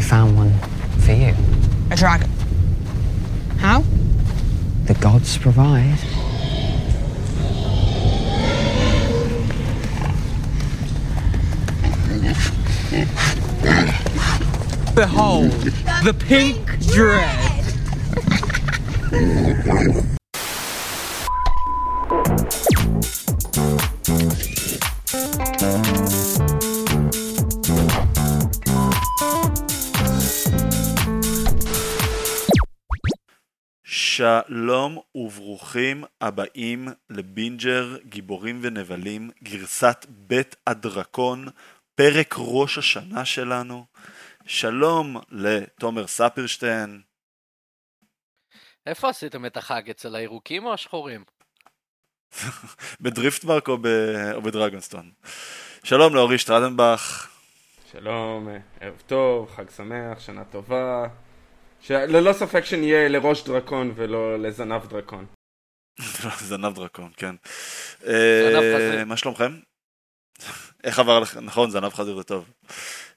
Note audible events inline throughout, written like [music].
We found one for you. A dragon. How? The gods provide. Behold, the pink dread. [laughs] שלום וברוכים הבאים לבינג'ר גיבורים ונבלים, גרסת בית הדרקון, פרק ראש השנה שלנו. שלום לתומר ספירשטיין. איפה עשיתם את החג? אצל הירוקים או השחורים? [laughs] בדריפטמרק או, ב... או בדרגונסטון. שלום לאורי שטרדנבך. שלום, ערב טוב, חג שמח, שנה טובה. ש... ללא ספק שנהיה לראש דרקון ולא לזנב דרקון. [laughs] זנב דרקון, כן. זנב אה, חזיר. מה שלומכם? איך עבר עליכם? נכון, זנב חזיר זה טוב.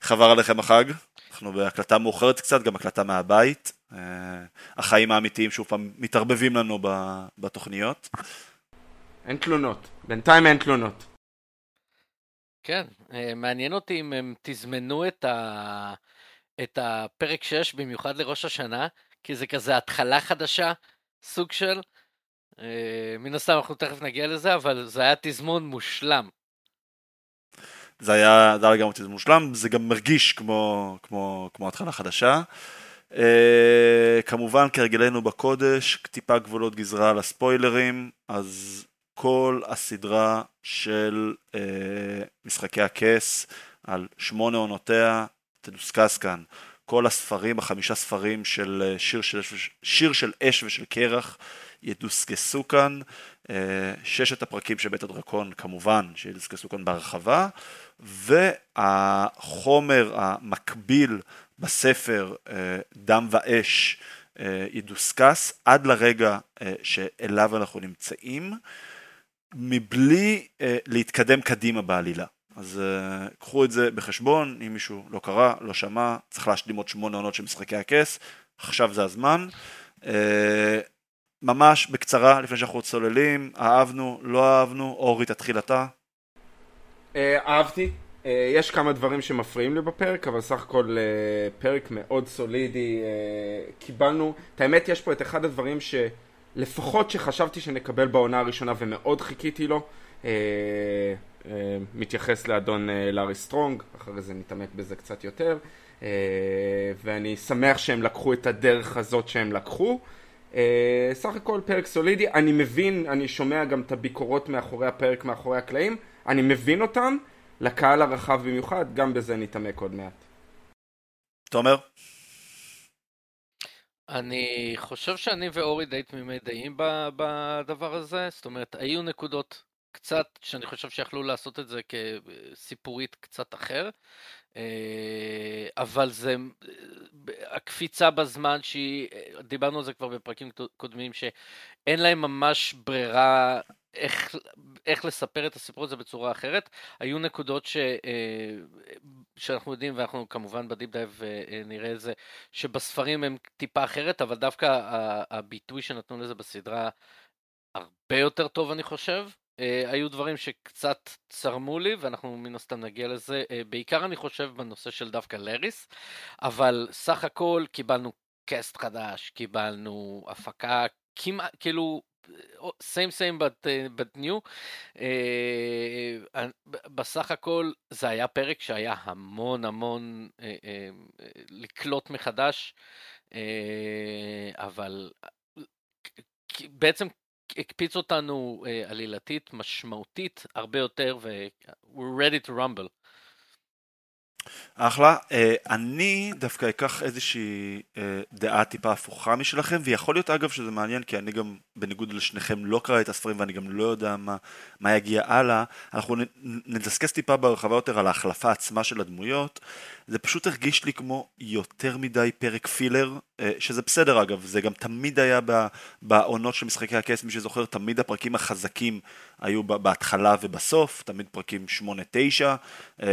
איך עבר עליכם החג? אנחנו בהקלטה מאוחרת קצת, גם הקלטה מהבית. אה, החיים האמיתיים שוב פעם מתערבבים לנו בתוכניות. אין תלונות. בינתיים אין תלונות. כן, אה, מעניין אותי אם הם תזמנו את, ה... את הפרק 6 במיוחד לראש השנה, כי זה כזה התחלה חדשה, סוג של. אה, מן הסתם אנחנו תכף נגיע לזה, אבל זה היה תזמון מושלם. זה היה, זה היה לגמרי תזמון מושלם, זה גם מרגיש כמו, כמו, כמו התחלה חדשה. אה, כמובן כהרגלנו בקודש, טיפה גבולות גזרה על הספוילרים, אז כל הסדרה של אה, משחקי הכס על שמונה עונותיה תדוסקס כאן. כל הספרים, החמישה ספרים של אה, שיר של, שיר של אש ושל קרח ידוסקסו כאן. אה, ששת הפרקים של בית הדרקון כמובן שידוסקסו כאן בהרחבה. והחומר המקביל בספר אה, דם ואש ידוסקס עד לרגע שאליו אנחנו נמצאים, מבלי להתקדם קדימה בעלילה. אז אה, קחו את זה בחשבון, אם מישהו לא קרא, לא שמע, צריך להשלים עוד שמונה עונות של משחקי הכס, עכשיו זה הזמן. אה, ממש בקצרה, לפני שאנחנו צוללים, אהבנו, לא אהבנו, אורי תתחיל אתה. אה, אהבתי. אה, יש כמה דברים שמפריעים לי בפרק, אבל סך הכל אה, פרק מאוד סולידי. אה, קיבלנו, את האמת יש פה את אחד הדברים שלפחות שחשבתי שנקבל בעונה הראשונה ומאוד חיכיתי לו. אה, אה, מתייחס לאדון אה, לאריס סטרונג, אחרי זה נתעמק בזה קצת יותר. ואני שמח שהם לקחו את הדרך הזאת שהם לקחו. סך הכל פרק סולידי, אני מבין, אני שומע גם את הביקורות מאחורי הפרק, מאחורי הקלעים, אני מבין אותן, לקהל הרחב במיוחד, גם בזה נתעמק עוד מעט. תומר? אני חושב שאני ואורי די תמימי דעים בדבר הזה, זאת אומרת, היו נקודות קצת שאני חושב שיכלו לעשות את זה כסיפורית קצת אחר, אה, אבל זה הקפיצה בזמן שהיא, דיברנו על זה כבר בפרקים קודמים, שאין להם ממש ברירה איך, איך לספר את הסיפור הזה בצורה אחרת. היו נקודות ש, אה, שאנחנו יודעים, ואנחנו כמובן ב deep dive אה, נראה את זה, שבספרים הם טיפה אחרת, אבל דווקא הביטוי שנתנו לזה בסדרה הרבה יותר טוב אני חושב. Uh, היו דברים שקצת צרמו לי ואנחנו מן הסתם נגיע לזה, uh, בעיקר אני חושב בנושא של דווקא לאריס, אבל סך הכל קיבלנו קאסט חדש, קיבלנו הפקה כמעט, כאילו, uh, but new, uh, בסך הכל זה היה פרק שהיה המון המון uh, uh, לקלוט מחדש, uh, אבל בעצם הקפיץ אותנו uh, עלילתית משמעותית הרבה יותר ו- we're ready to rumble. אחלה. אה, אני דווקא אקח איזושהי אה, דעה טיפה הפוכה משלכם, ויכול להיות אגב שזה מעניין, כי אני גם, בניגוד לשניכם, לא קרא את הספרים ואני גם לא יודע מה, מה יגיע הלאה. אנחנו נדסקס טיפה בהרחבה יותר על ההחלפה עצמה של הדמויות. זה פשוט הרגיש לי כמו יותר מדי פרק פילר, אה, שזה בסדר אגב, זה גם תמיד היה בעונות של משחקי הכס, מי שזוכר, תמיד הפרקים החזקים היו בהתחלה ובסוף, תמיד פרקים 8-9, אה,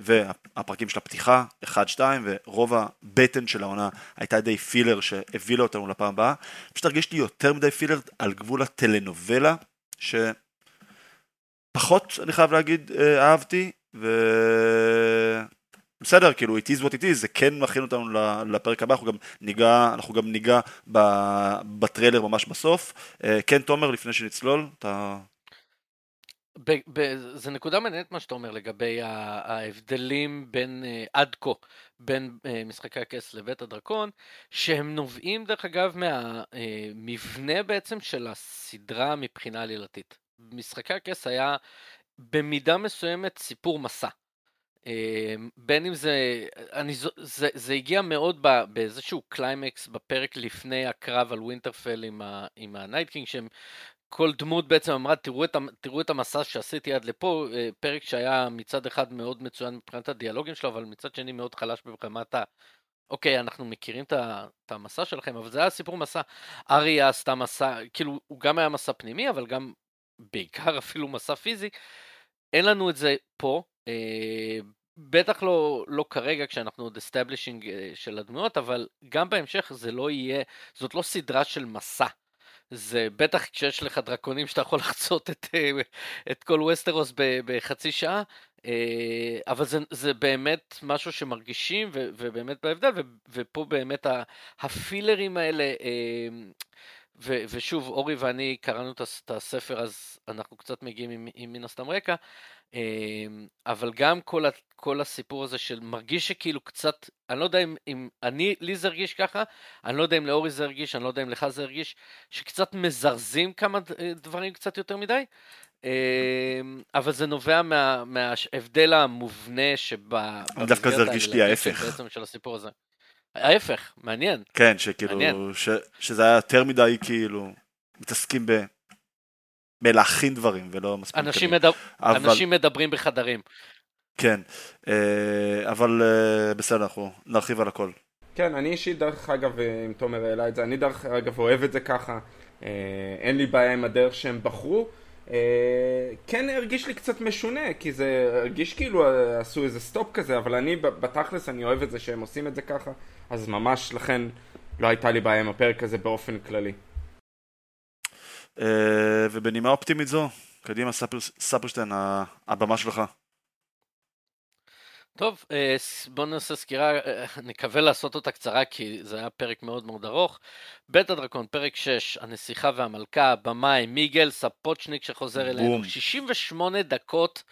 והפרקים של הפתיחה, 1-2, ורוב הבטן של העונה הייתה די פילר שהביא אותנו לפעם הבאה. פשוט הרגיש לי יותר מדי פילר על גבול הטלנובלה, שפחות, אני חייב להגיד, אה, אהבתי, ו... בסדר, כאילו, it is what it is, זה כן מכין אותנו לפרק הבא, אנחנו גם ניגע, אנחנו גם ניגע בטריילר ממש בסוף. אה, כן, תומר, לפני שנצלול, אתה... ב- ב- זה נקודה מעניינת מה שאתה אומר לגבי ההבדלים בין uh, עד כה בין uh, משחקי הכס לבית הדרקון שהם נובעים דרך אגב מהמבנה uh, בעצם של הסדרה מבחינה עלילתית. משחקי הכס היה במידה מסוימת סיפור מסע. אמ, בין אם זה, אני, זה, זה הגיע מאוד באיזשהו קליימקס בפרק לפני הקרב על ווינטרפל עם, עם הנייט קינג, שהם כל דמות בעצם אמרה תראו את, תראו את המסע שעשיתי עד לפה, אה, פרק שהיה מצד אחד מאוד מצוין מבחינת הדיאלוגים שלו, אבל מצד שני מאוד חלש ברמת ה... אוקיי, אנחנו מכירים את המסע שלכם, אבל זה היה סיפור מסע. אריה עשתה מסע, כאילו, הוא גם היה מסע פנימי, אבל גם בעיקר [laughs] אפילו מסע פיזי. אין לנו את זה פה, אה, בטח לא, לא כרגע כשאנחנו עוד establishing אה, של הדמויות, אבל גם בהמשך זה לא יהיה, זאת לא סדרה של מסע. זה בטח כשיש לך דרקונים שאתה יכול לחצות את, אה, את כל ווסטרוס בחצי שעה, אבל זה, זה באמת משהו שמרגישים ובאמת בהבדל, ופה באמת ה filler ים האלה, ו, ושוב, אורי ואני קראנו את הספר, אז אנחנו קצת מגיעים עם, עם מן הסתם רקע. אמ, אבל גם כל, כל הסיפור הזה של מרגיש שכאילו קצת, אני לא יודע אם, אם אני, לי זה הרגיש ככה, אני לא יודע אם לאורי זה הרגיש, אני לא יודע אם לך זה הרגיש, שקצת מזרזים כמה אה, דברים קצת יותר מדי, אמ, אבל זה נובע מה, מההבדל המובנה שבה... דווקא זה הרגיש לי ההפך. בעצם של הסיפור הזה. ההפך, מעניין. כן, שכאילו, מעניין. ש, שזה היה יותר מדי כאילו, מתעסקים ב... בלהכין דברים ולא מספיק אנשים, מדבר, אבל... אנשים מדברים בחדרים. כן, אה, אבל אה, בסדר, אנחנו נרחיב על הכל. כן, אני אישית דרך אגב, אה, אם תומר העלה את זה, אני דרך אגב אוהב את זה ככה, אין לי בעיה עם הדרך שהם בחרו. כן הרגיש לי קצת משונה, כי זה הרגיש כאילו עשו איזה stop כזה, אבל אני בתכלס אני אוהב את זה שהם עושים את זה ככה, אז ממש לכן לא הייתה לי בעיה עם הפרק הזה באופן כללי. אה, ובנימה אופטימית זו, קדימה ספרשטיין, הבמה שלך. טוב, אה, בואו נעשה סקירה, אה, נקווה לעשות אותה קצרה כי זה היה פרק מאוד מאוד ארוך. בית הדרקון, פרק 6, הנסיכה והמלכה, במאי, מיגל ספוצ'ניק שחוזר אלינו, 68 דקות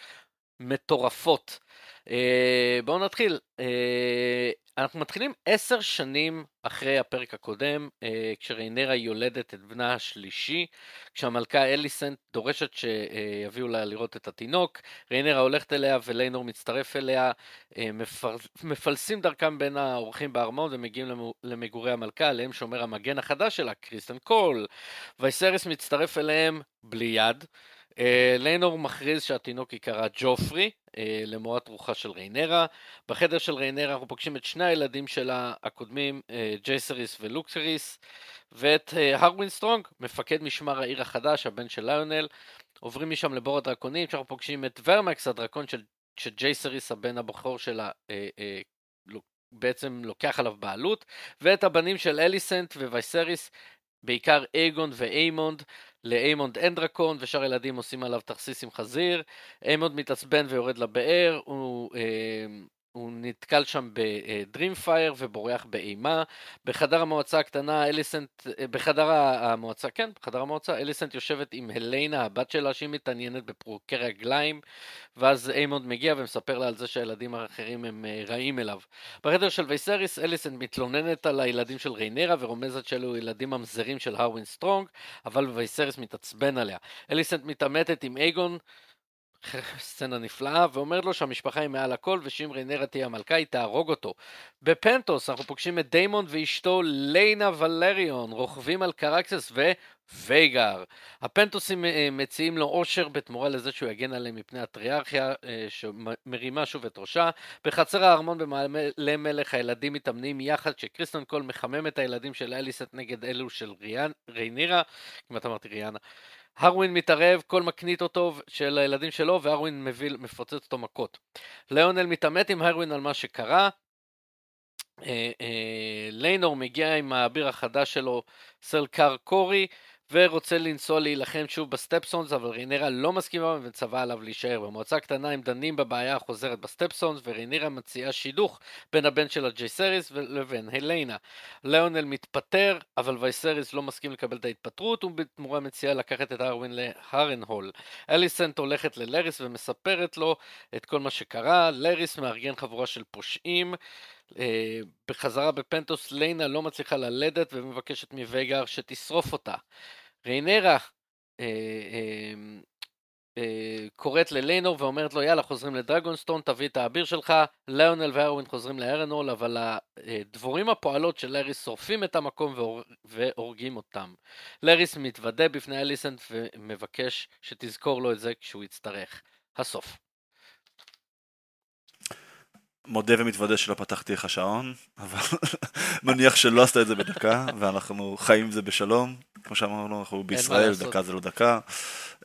מטורפות. בואו נתחיל. אנחנו מתחילים עשר שנים אחרי הפרק הקודם, אה, כשריינרה יולדת את בנה השלישי, כשהמלכה אליסנט דורשת שיביאו לה לראות את התינוק, ריינרה הולכת אליה וליינור מצטרף אליה, אה, מפר... מפלסים דרכם בין האורחים בארמון ומגיעים למגורי המלכה, עליהם שומר המגן החדש שלה, קריסטן קול. וייסריס מצטרף אליהם בלי יד. אה, לינור מכריז שהתינוק ייקרא ג'ופרי, אה, למורת רוחה של ריינרה. בחדר של ריינרה אנחנו פוגשים את שני הילדים שלה הקודמים, אה, ג'ייסריס ולוקסריס, ואת הרווין סטרונג, מפקד משמר העיר החדש, הבן של ליונל. עוברים משם לבור הדרקונים, שאנחנו פוגשים את ורמקס, הדרקון של, שג'ייסריס, הבן הבכור שלה, בעצם לוקח עליו בעלות, ואת הבנים של אליסנט ווייסריס, בעיקר אייגון ואיימונד, לאיימונד אין דרקון, ושאר הילדים עושים עליו תכסיס עם חזיר. איימונד מתעצבן ויורד לבאר, הוא אה, הוא נתקל שם בדרים פייר ובורח באימה. בחדר המועצה הקטנה, אליסנט, בחדר המועצה, כן, בחדר המועצה, אליסנט יושבת עם הליינה, הבת שלה, שהיא מתעניינת בפרוקי רגליים, ואז איימונד מגיע ומספר לה על זה שהילדים האחרים הם אה, רעים אליו. בחדר של וייסריס, אליסנט מתלוננת על הילדים של ריינרה ורומזת שאלו ילדים ממזרים של הרווין סטרונג, אבל וייסריס מתעצבן עליה. אליסנט מתעמתת עם אייגון, [laughs] סצנה נפלאה, ואומרת לו שהמשפחה היא מעל הכל, ושאם ריינרה תהיה המלכה היא תהרוג אותו. בפנטוס אנחנו פוגשים את דיימון ואשתו ליינה ולריון, רוכבים על קרקסס ווייגר. הפנטוסים אה, מציעים לו עושר בתמורה לזה שהוא יגן עליהם מפני הטריארכיה אה, שמרימה שוב את ראשה. בחצר הארמון במעלה מלך הילדים מתאמנים יחד כשקריסטן קול מחמם את הילדים של אליסנט נגד אלו של ריאן, ריינירה, כמעט אמרתי ריאנה. הרווין מתערב, קול מקניט אותו שהילדים שלו, והרווין מביא, מפוצץ אותו מכות. ליונל מתעמת עם הרווין על מה שקרה. אה, אה, ליינור מגיע עם האביר החדש שלו, סר קארל קורי, ורוצה לנסוע להילחם שוב בסטפסונס, אבל ריינרה לא מסכימה ומצווה עליו להישאר. במועצה קטנה הם דנים בבעיה החוזרת בסטפסונס, וריינרה מציעה שידוך בין הבן שלה ג'ייסריס לבין הליינה. ליאונל מתפטר, אבל וייסריס לא מסכים לקבל את ההתפטרות, ובתמורה מציעה לקחת את ארווין להרנהול. אליסנט הולכת ללריס ומספרת לו את כל מה שקרה, לריס מארגן חבורה של פושעים. Uh, בחזרה בפנטוס ליינה לא מצליחה ללדת ומבקשת מוויגר שתשרוף אותה. ריינרה uh, uh, uh, קוראת לליינור ואומרת לו יאללה חוזרים לדרגונסטון תביא את האביר שלך ליונל והרווין חוזרים לארנול אבל הדבורים הפועלות של לאריס שורפים את המקום והורגים אותם. לאריס מתוודה בפני אליסנט ומבקש שתזכור לו את זה כשהוא יצטרך. הסוף. מודה ומתוודה שלא פתחתי לך שעון, אבל [laughs] מניח שלא עשת את זה בדקה, ואנחנו חיים עם זה בשלום. כמו שאמרנו, אנחנו בישראל, דקה זה לא דקה.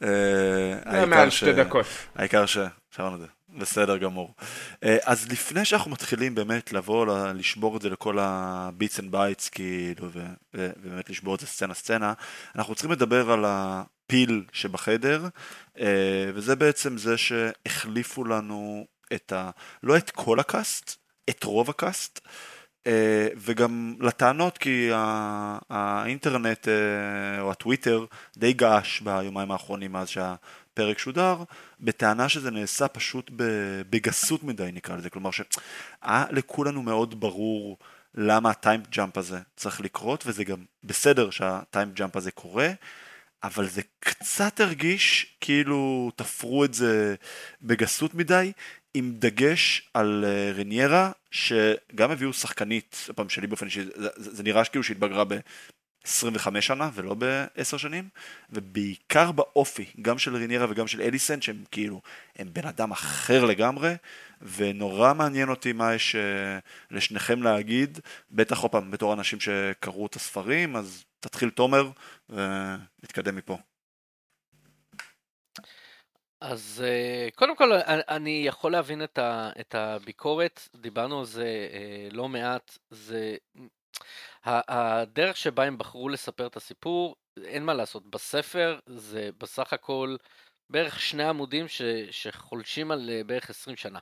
אה, מעל שתי דקות. העיקר ש... שמענו את זה. בסדר גמור. אה, אז לפני שאנחנו מתחילים באמת לבוא, לשבור את זה לכל ה bits and bytes, כאילו, ובאמת לשבור את זה סצנה סצנה, אנחנו צריכים לדבר על הפיל שבחדר, אה, וזה בעצם זה שהחליפו לנו את ה... לא את כל הקאסט, את רוב הקאסט, אה, וגם לטענות כי האינטרנט אה, או הטוויטר די געש ביומיים האחרונים מאז שהפרק שודר, בטענה שזה נעשה פשוט בגסות מדי נקרא לזה, כלומר שהיה לכולנו מאוד ברור למה הטיים ג'אמפ הזה צריך לקרות, וזה גם בסדר שהטיים ג'אמפ הזה קורה. אבל זה קצת הרגיש כאילו תפרו את זה בגסות מדי, עם דגש על אה, רניירה, שגם הביאו שחקנית, הפעם שלי באופן אישי, זה, זה נראה כאילו שהתבגרה ב-25 שנה ולא ב-10 שנים, ובעיקר באופי, גם של רניירה וגם של אליסן, שהם כאילו, הם בן אדם אחר לגמרי, ונורא מעניין אותי מה יש אה, לשניכם להגיד, בטח עוד פעם בתור אנשים שקראו את הספרים, אז תתחיל תומר ונתקדם מפה. אז אה, קודם כל אני יכול להבין את, ה, את הביקורת, דיברנו על זה אה, לא מעט, זה הדרך שבה הם בחרו לספר את הסיפור, אין מה לעשות, בספר זה בסך הכל בערך שני עמודים ש, שחולשים על אה, בערך 20 שנה.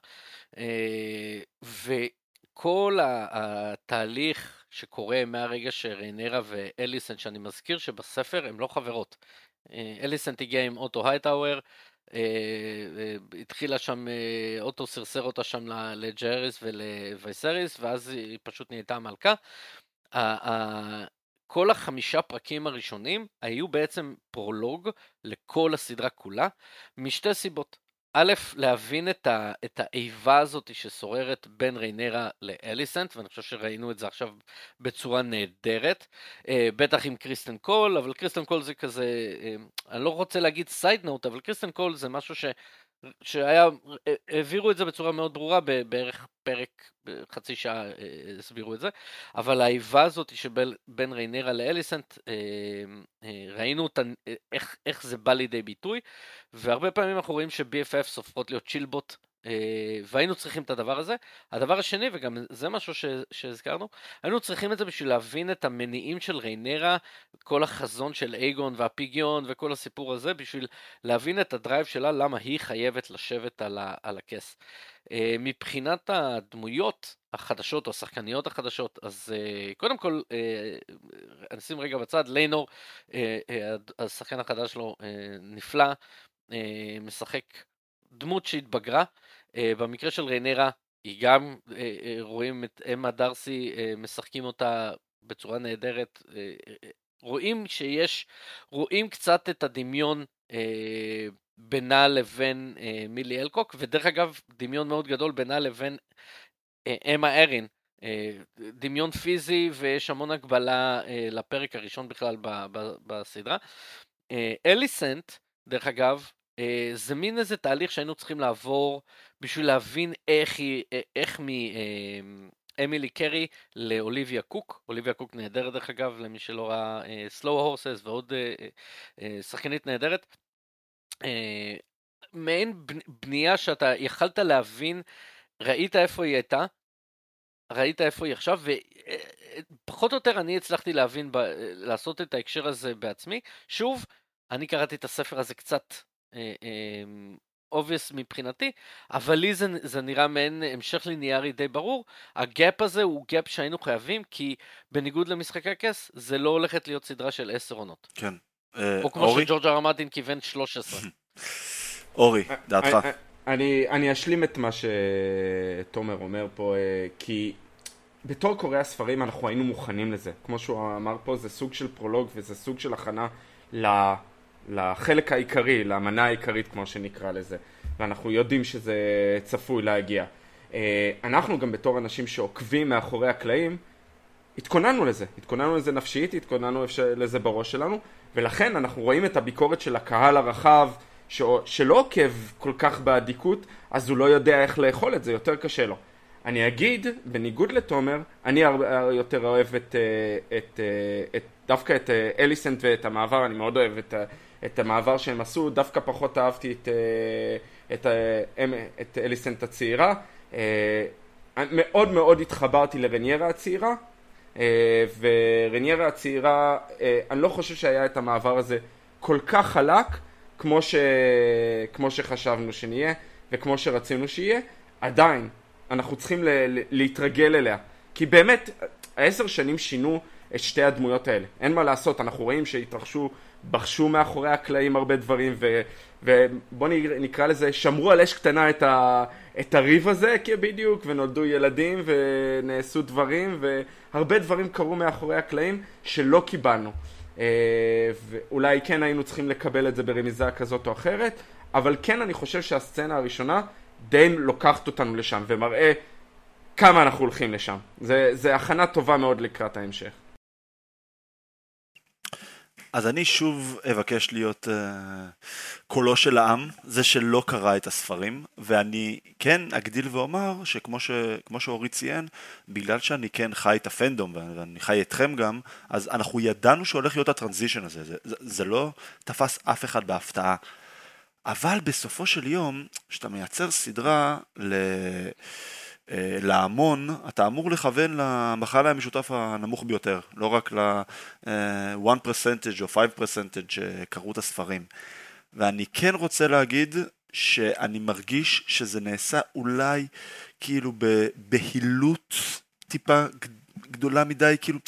וכל התהליך שקורה מהרגע שריינרה ואליסנט, שאני מזכיר שבספר הם לא חברות. אליסנט הגיע עם אוטו הייטאוור, אה, אה, התחילה שם, אה, אוטו סרסר אותה שם לג'הריס ולווייסריס, ואז היא פשוט נהייתה מלכה. כל החמישה פרקים הראשונים היו בעצם פרולוג לכל הסדרה כולה, משתי סיבות. א', להבין את, ה, את האיבה הזאת ששוררת בין ריינרה לאליסנט, ואני חושב שראינו את זה עכשיו בצורה נהדרת, אה, בטח עם קריסטן קול, אבל קריסטן קול זה כזה, אה, אני לא רוצה להגיד side note, אבל קריסטן קול זה משהו ש... שהיה, אה, העבירו את זה בצורה מאוד ברורה, בערך פרק, חצי שעה אה, הסבירו את זה, אבל האיבה הזאת שבין ריינרה לאליסנט, אה, ראינו אותה, איך, איך זה בא לידי ביטוי, והרבה פעמים אנחנו רואים ש-BFFs הופכות להיות צ'ילבוט אה, והיינו צריכים את הדבר הזה. הדבר השני, וגם זה משהו ש, שהזכרנו, היינו צריכים את זה בשביל להבין את המניעים של ריינרה, כל החזון של אייגון והפיגיון וכל הסיפור הזה, בשביל להבין את הדרייב שלה, למה היא חייבת לשבת על, ה, על הכס. אה, מבחינת הדמויות החדשות או השחקניות החדשות, אז אה, קודם כל, נשים רגע בצד, ליינור, השחקן החדש שלו נפלא, משחק דמות שהתבגרה, במקרה של ריינרה, היא גם, uh, uh, רואים את אמה דרסי, משחקים אותה בצורה נהדרת. רואים שיש, רואים קצת את הדמיון בינה לבין מילי אלקוק, ודרך אגב, דמיון מאוד גדול בינה לבין אמה ארין. דמיון פיזי ויש המון הגבלה לפרק הראשון בכלל בסדרה. אליסנט, דרך אגב, אה, זה מין איזה תהליך שהיינו צריכים לעבור בשביל להבין איך היא, אה, איך אמילי קרי לאוליביה קוק, אוליביה קוק נהדרת דרך אגב, למי שלא ראה Slow Horses ועוד שחקנית נהדרת. מעין בנייה שאתה יכלת להבין, ראית איפה היא הייתה, ראית איפה היא עכשיו, ופחות או יותר אני הצלחתי להבין, ב, לעשות את ההקשר הזה בעצמי. שוב, אני קראתי את הספר הזה קצת bias אה, אה, מבחינתי, אבל לי זה, זה נראה מעין המשך ליניארי די ברור. ה gap הזה הוא gap שהיינו חייבים, כי בניגוד למשחקי הכס, זה לא הולכת להיות סדרה של עשר עונות. כן. או כמו שג'ורג' אר. אר. מרטין כיוון 13. [laughs] אורי, דעתך. אני, אני אשלים את מה שתומר אומר פה, כי בתור קוראי הספרים אנחנו היינו מוכנים לזה. כמו שהוא אמר פה, זה סוג של פרולוג וזה סוג של הכנה לחלק העיקרי, למנה העיקרית כמו שנקרא לזה. ואנחנו יודעים שזה צפוי להגיע. אנחנו גם בתור אנשים שעוקבים מאחורי הקלעים, התכוננו לזה, התכוננו לזה נפשית, התכוננו לזה בראש שלנו, ולכן אנחנו רואים את הביקורת של הקהל הרחב, ש... שלא עוקב כל כך באדיקות, אז הוא לא יודע איך לאכול את זה, יותר קשה לו. אני אגיד, בניגוד לתומר, אני הרבה יותר אוהב את, אה, את, אה, את, דווקא את אה, אליסנט ואת המעבר, אני מאוד אוהב את, את המעבר שהם עשו, דווקא פחות אהבתי את, את, את, את אליסנט הצעירה. מאוד מאוד התחברתי לרניירה הצעירה, ורניירה הצעירה, אני לא חושב שהיה את המעבר הזה כל כך חלק, כמו, ש... כמו שחשבנו שנהיה וכמו שרצינו שיהיה, עדיין אנחנו צריכים ל... להתרגל אליה. כי באמת, העשר שנים שינו את שתי הדמויות האלה. אין מה לעשות, אנחנו רואים שהתרחשו, בחשו מאחורי הקלעים הרבה דברים, ו... ובוא נקרא לזה, שמרו על אש קטנה את, ה... את הריב הזה, כי בדיוק, ונולדו ילדים, ונעשו דברים, והרבה דברים קרו מאחורי הקלעים שלא קיבלנו. אה, ואולי כן היינו צריכים לקבל את זה ברמיזה כזאת או אחרת, אבל כן אני חושב שהסצנה הראשונה די לוקחת אותנו לשם ומראה כמה אנחנו הולכים לשם. זה, זה הכנה טובה מאוד לקראת ההמשך. אז אני שוב אבקש להיות uh, קולו של העם, זה שלא קרא את הספרים, ואני כן אגדיל ואומר שכמו ש, שאורי ציין, בגלל שאני כן חי את הפנדום ואני חי אתכם גם, אז אנחנו ידענו שהולך להיות הטרנזישן הזה, זה, זה, זה לא תפס אף אחד בהפתעה. אבל בסופו של יום, כשאתה מייצר סדרה ל... אה, להמון, אתה אמור לכוון למחל המשותף הנמוך ביותר, לא רק ל-1% אה, או 5% שקראו את הספרים. ואני כן רוצה להגיד שאני מרגיש שזה נעשה אולי כאילו בבהילות טיפה גדולה מדי, כאילו,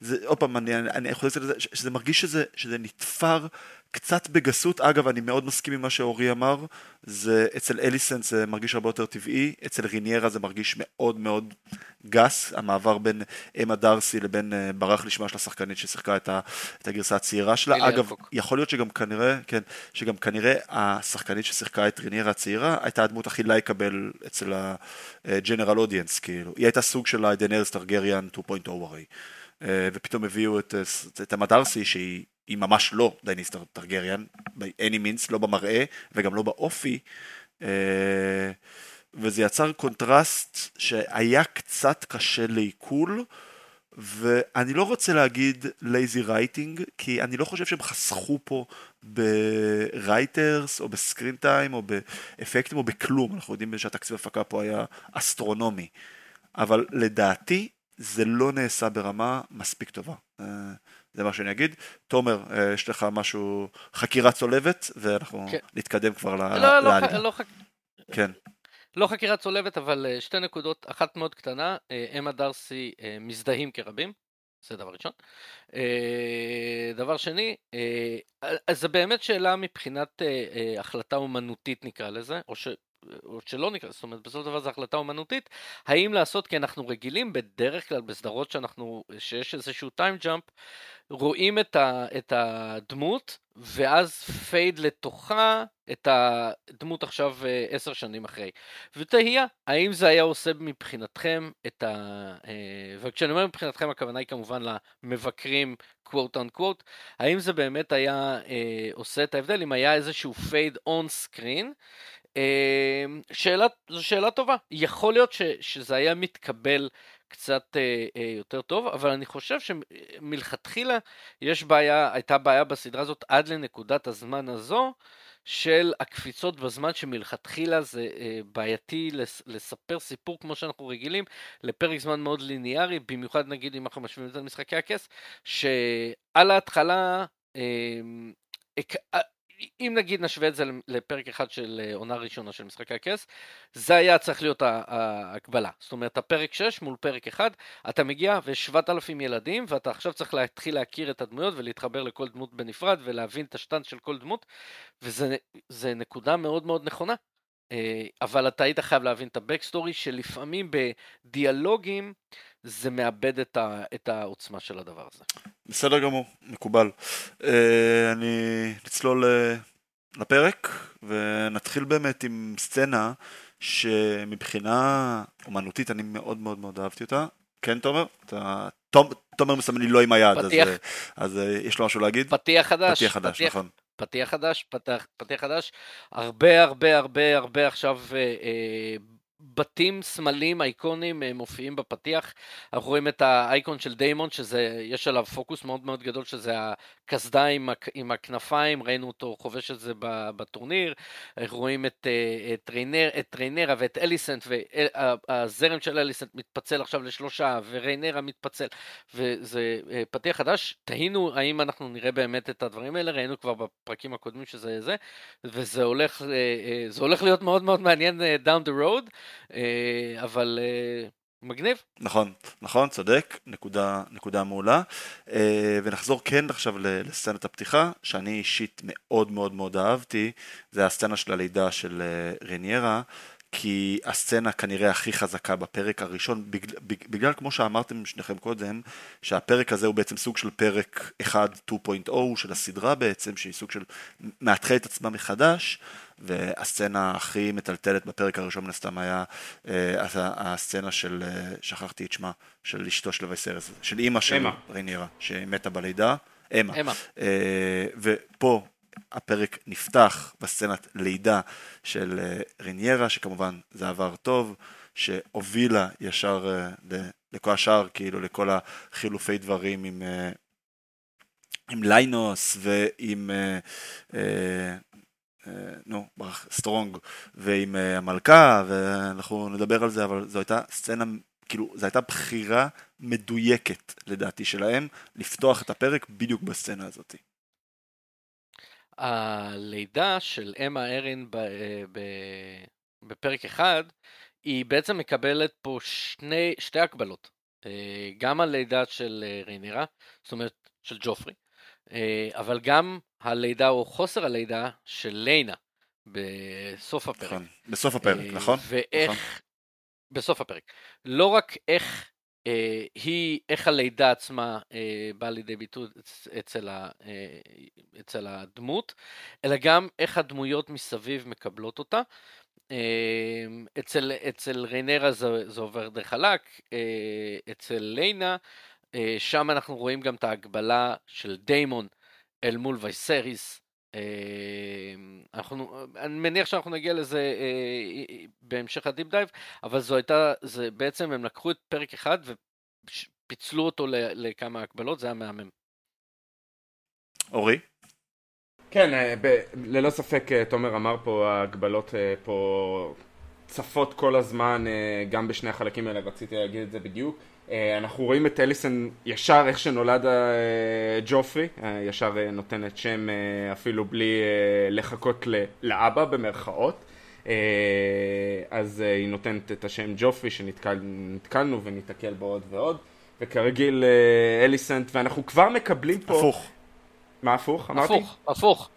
זה, עוד פעם, אני, אני חוזר לזה, שזה מרגיש שזה, שזה נתפר קצת בגסות, אגב, אני מאוד מסכים עם מה שאורי אמר, זה אצל אליסנט זה מרגיש הרבה יותר טבעי, אצל ריניירה זה מרגיש מאוד מאוד גס, המעבר בין אמה דרסי לבין אה, ברח לשמה של השחקנית ששיחקה את, את הגרסה הצעירה שלה. אגב, פוק. יכול להיות שגם כנראה, כן, שגם כנראה השחקנית ששיחקה את ריניירה הצעירה הייתה הדמות הכי לייקבל אצל ה general audience, כאילו, היא הייתה סוג של הדנרס טרגריאן 2.0 הרי. אה, ופתאום הביאו את, את אמה דארסי שהיא היא ממש לא דייניס טרגריאן, by any means, לא במראה וגם לא באופי, אה, וזה יצר קונטרסט שהיה קצת קשה לעיכול, ואני לא רוצה להגיד lazy writing, כי אני לא חושב שהם חסכו פה ב writers או ב screen time או באפקטים או בכלום, אנחנו יודעים שהתקציב הפקה פה היה אסטרונומי, אבל לדעתי זה לא נעשה ברמה מספיק טובה. אה, זה מה שאני אגיד. תומר, אה, יש לך משהו, חקירה צולבת, ואנחנו כן. נתקדם כבר לא, לא, לא, לא, ח... כן. לא חקירה צולבת, אבל אה, שתי נקודות, אחת מאוד קטנה, אמה דרסי מזדהים כרבים, זה דבר ראשון. דבר שני, אז זה באמת שאלה מבחינת החלטה אומנותית נקרא לזה, או ש... או שלא נקרא, זאת אומרת בסופו של דבר זו החלטה אומנותית, האם לעשות, כי אנחנו רגילים בדרך כלל בסדרות שאנחנו, שיש איזשהו time jump, רואים את, ה, את הדמות, ואז fade לתוכה את הדמות עכשיו אה, עשר שנים אחרי. ותהייה, האם זה היה עושה מבחינתכם את ה... אה, וכשאני אומר מבחינתכם הכוונה היא כמובן למבקרים quote unquote, האם זה באמת היה אה, עושה את ההבדל אם היה איזשהו פייד און סקרין? שאלה, זו שאלה טובה. יכול להיות ש, שזה היה מתקבל קצת אה, אה, יותר טוב, אבל אני חושב שמלכתחילה יש בעיה, הייתה בעיה בסדרה הזאת עד לנקודת הזמן הזו, של הקפיצות בזמן שמלכתחילה זה אה, בעייתי לס, לספר סיפור כמו שאנחנו רגילים לפרק זמן מאוד ליניארי, במיוחד נגיד אם אנחנו משווים את זה למשחקי הכס, שעל ההתחלה אה, אם נגיד נשווה את זה לפרק אחד של אה, עונה ראשונה של משחקי הכס, זה היה צריך להיות ההקבלה. זאת אומרת, הפרק 6 מול פרק 1, אתה מגיע ויש 7,000 ילדים, ואתה עכשיו צריך להתחיל להכיר את הדמויות ולהתחבר לכל דמות בנפרד ולהבין את השטנץ של כל דמות, וזה נקודה מאוד מאוד נכונה. אה, אבל אתה היית חייב להבין את הבקסטורי, שלפעמים בדיאלוגים זה מאבד את, ה, את העוצמה של הדבר הזה. בסדר גמור, מקובל. אה, אני נצלול אה, לפרק, ונתחיל באמת עם סצנה שמבחינה אומנותית אני מאוד מאוד מאוד אהבתי אותה. כן, תומר? אתה... תומר מסמן לי לא עם היד, פתיח. אז, אז יש לו משהו להגיד? פתיח חדש. פתיח חדש, פתיח, נכון. פתיח חדש, פתח, פתיח חדש, הרבה הרבה הרבה הרבה עכשיו אה, אה, בתים סמלים אייקונים אה, מופיעים בפתיח. אנחנו רואים את האייקון של דיימון, שזה, יש עליו פוקוס מאוד מאוד גדול, שזה הקסדה עם, עם הכנפיים, ראינו אותו חובש את זה בטורניר. אנחנו רואים את, אה, את, ריינר, את ריינרה ואת אליסנט, והזרם של אליסנט מתפצל עכשיו לשלושה, וריינרה מתפצל, וזה אה, פתיח חדש. תהינו האם אנחנו נראה באמת את הדברים האלה, ראינו כבר בפרקים הקודמים שזה זה, וזה הולך, הולך להיות מאוד מאוד מעניין down the road. אה, אבל אה, מגניב. נכון, נכון, צודק, נקודה, נקודה מעולה. אה, ונחזור כן עכשיו לסצנת הפתיחה, שאני אישית מאוד מאוד מאוד אהבתי, זה הסצנה של הלידה של רניירה. כי הסצנה כנראה הכי חזקה בפרק הראשון, בגלל, בגלל כמו שאמרתם שניכם קודם, שהפרק הזה הוא בעצם סוג של פרק 1 2.0 של הסדרה בעצם, שהיא סוג של מאתחל את עצמה מחדש, והסצנה הכי מטלטלת בפרק הראשון מן הסתם היה אה, הסצנה של, אה, שכחתי את שמה, של אשתו של וייסרס, של אימא של רינירה, שמתה בלידה. אמה. אמה. אה, ופה הפרק נפתח בסצנת לידה של אה, ריניירה, שכמובן זה עבר טוב, שהובילה ישר אה, לכל השאר, כאילו לכל החילופי דברים עם, אה, עם ליינור ועם, נו, סטרונג, ועם המלכה, ואנחנו נדבר על זה, אבל זו הייתה סצנה כאילו, זו הייתה בחירה מדויקת לדעתי שלהם לפתוח את הפרק בדיוק בסצנה הזאת. הלידה של אמה ארין בפרק אחד, היא בעצם מקבלת פה שני, שתי הקבלות. אה, גם הלידה של אה, ריינרה, זאת אומרת של ג'ופרי, אה, אבל גם הלידה או חוסר הלידה של ליינה בסוף הפרק. נכון, בסוף הפרק, נכון? ואיך, נכון. בסוף הפרק. לא רק איך אה, היא, איך הלידה עצמה אה, באה לידי ביטוי אצל, ה, אה, אצל הדמות, אלא גם איך הדמויות מסביב מקבלות אותה. אצל, אצל ריינרה זה, זה עובר דרך חלק, אצל ליינה, שם אנחנו רואים גם את ההקבלה של דיימון אל מול וייסריס. אנחנו, אני מניח שאנחנו נגיע לזה בהמשך ה deep dive, אבל זו הייתה, זה בעצם הם לקחו את פרק אחד ופיצלו אותו לכמה הקבלות, זה היה מהמם. אורי? כן, אה, ב- ללא ספק אה, תומר אמר פה, ההגבלות אה, פה צפות כל הזמן, גם בשני החלקים האלה, רציתי להגיד את זה בדיוק. אנחנו רואים את אליסון ישר איך שנולד ג'ופרי, ישר נותנת שם אפילו בלי לחכות לאבא במרכאות. אז היא נותנת את השם ג'ופרי שנתקלנו וניתקל בו עוד ועוד. וכרגיל אליסנט, ואנחנו כבר מקבלים פה... הפוך. מה הפוך? אמרתי? הפוך, הפוך.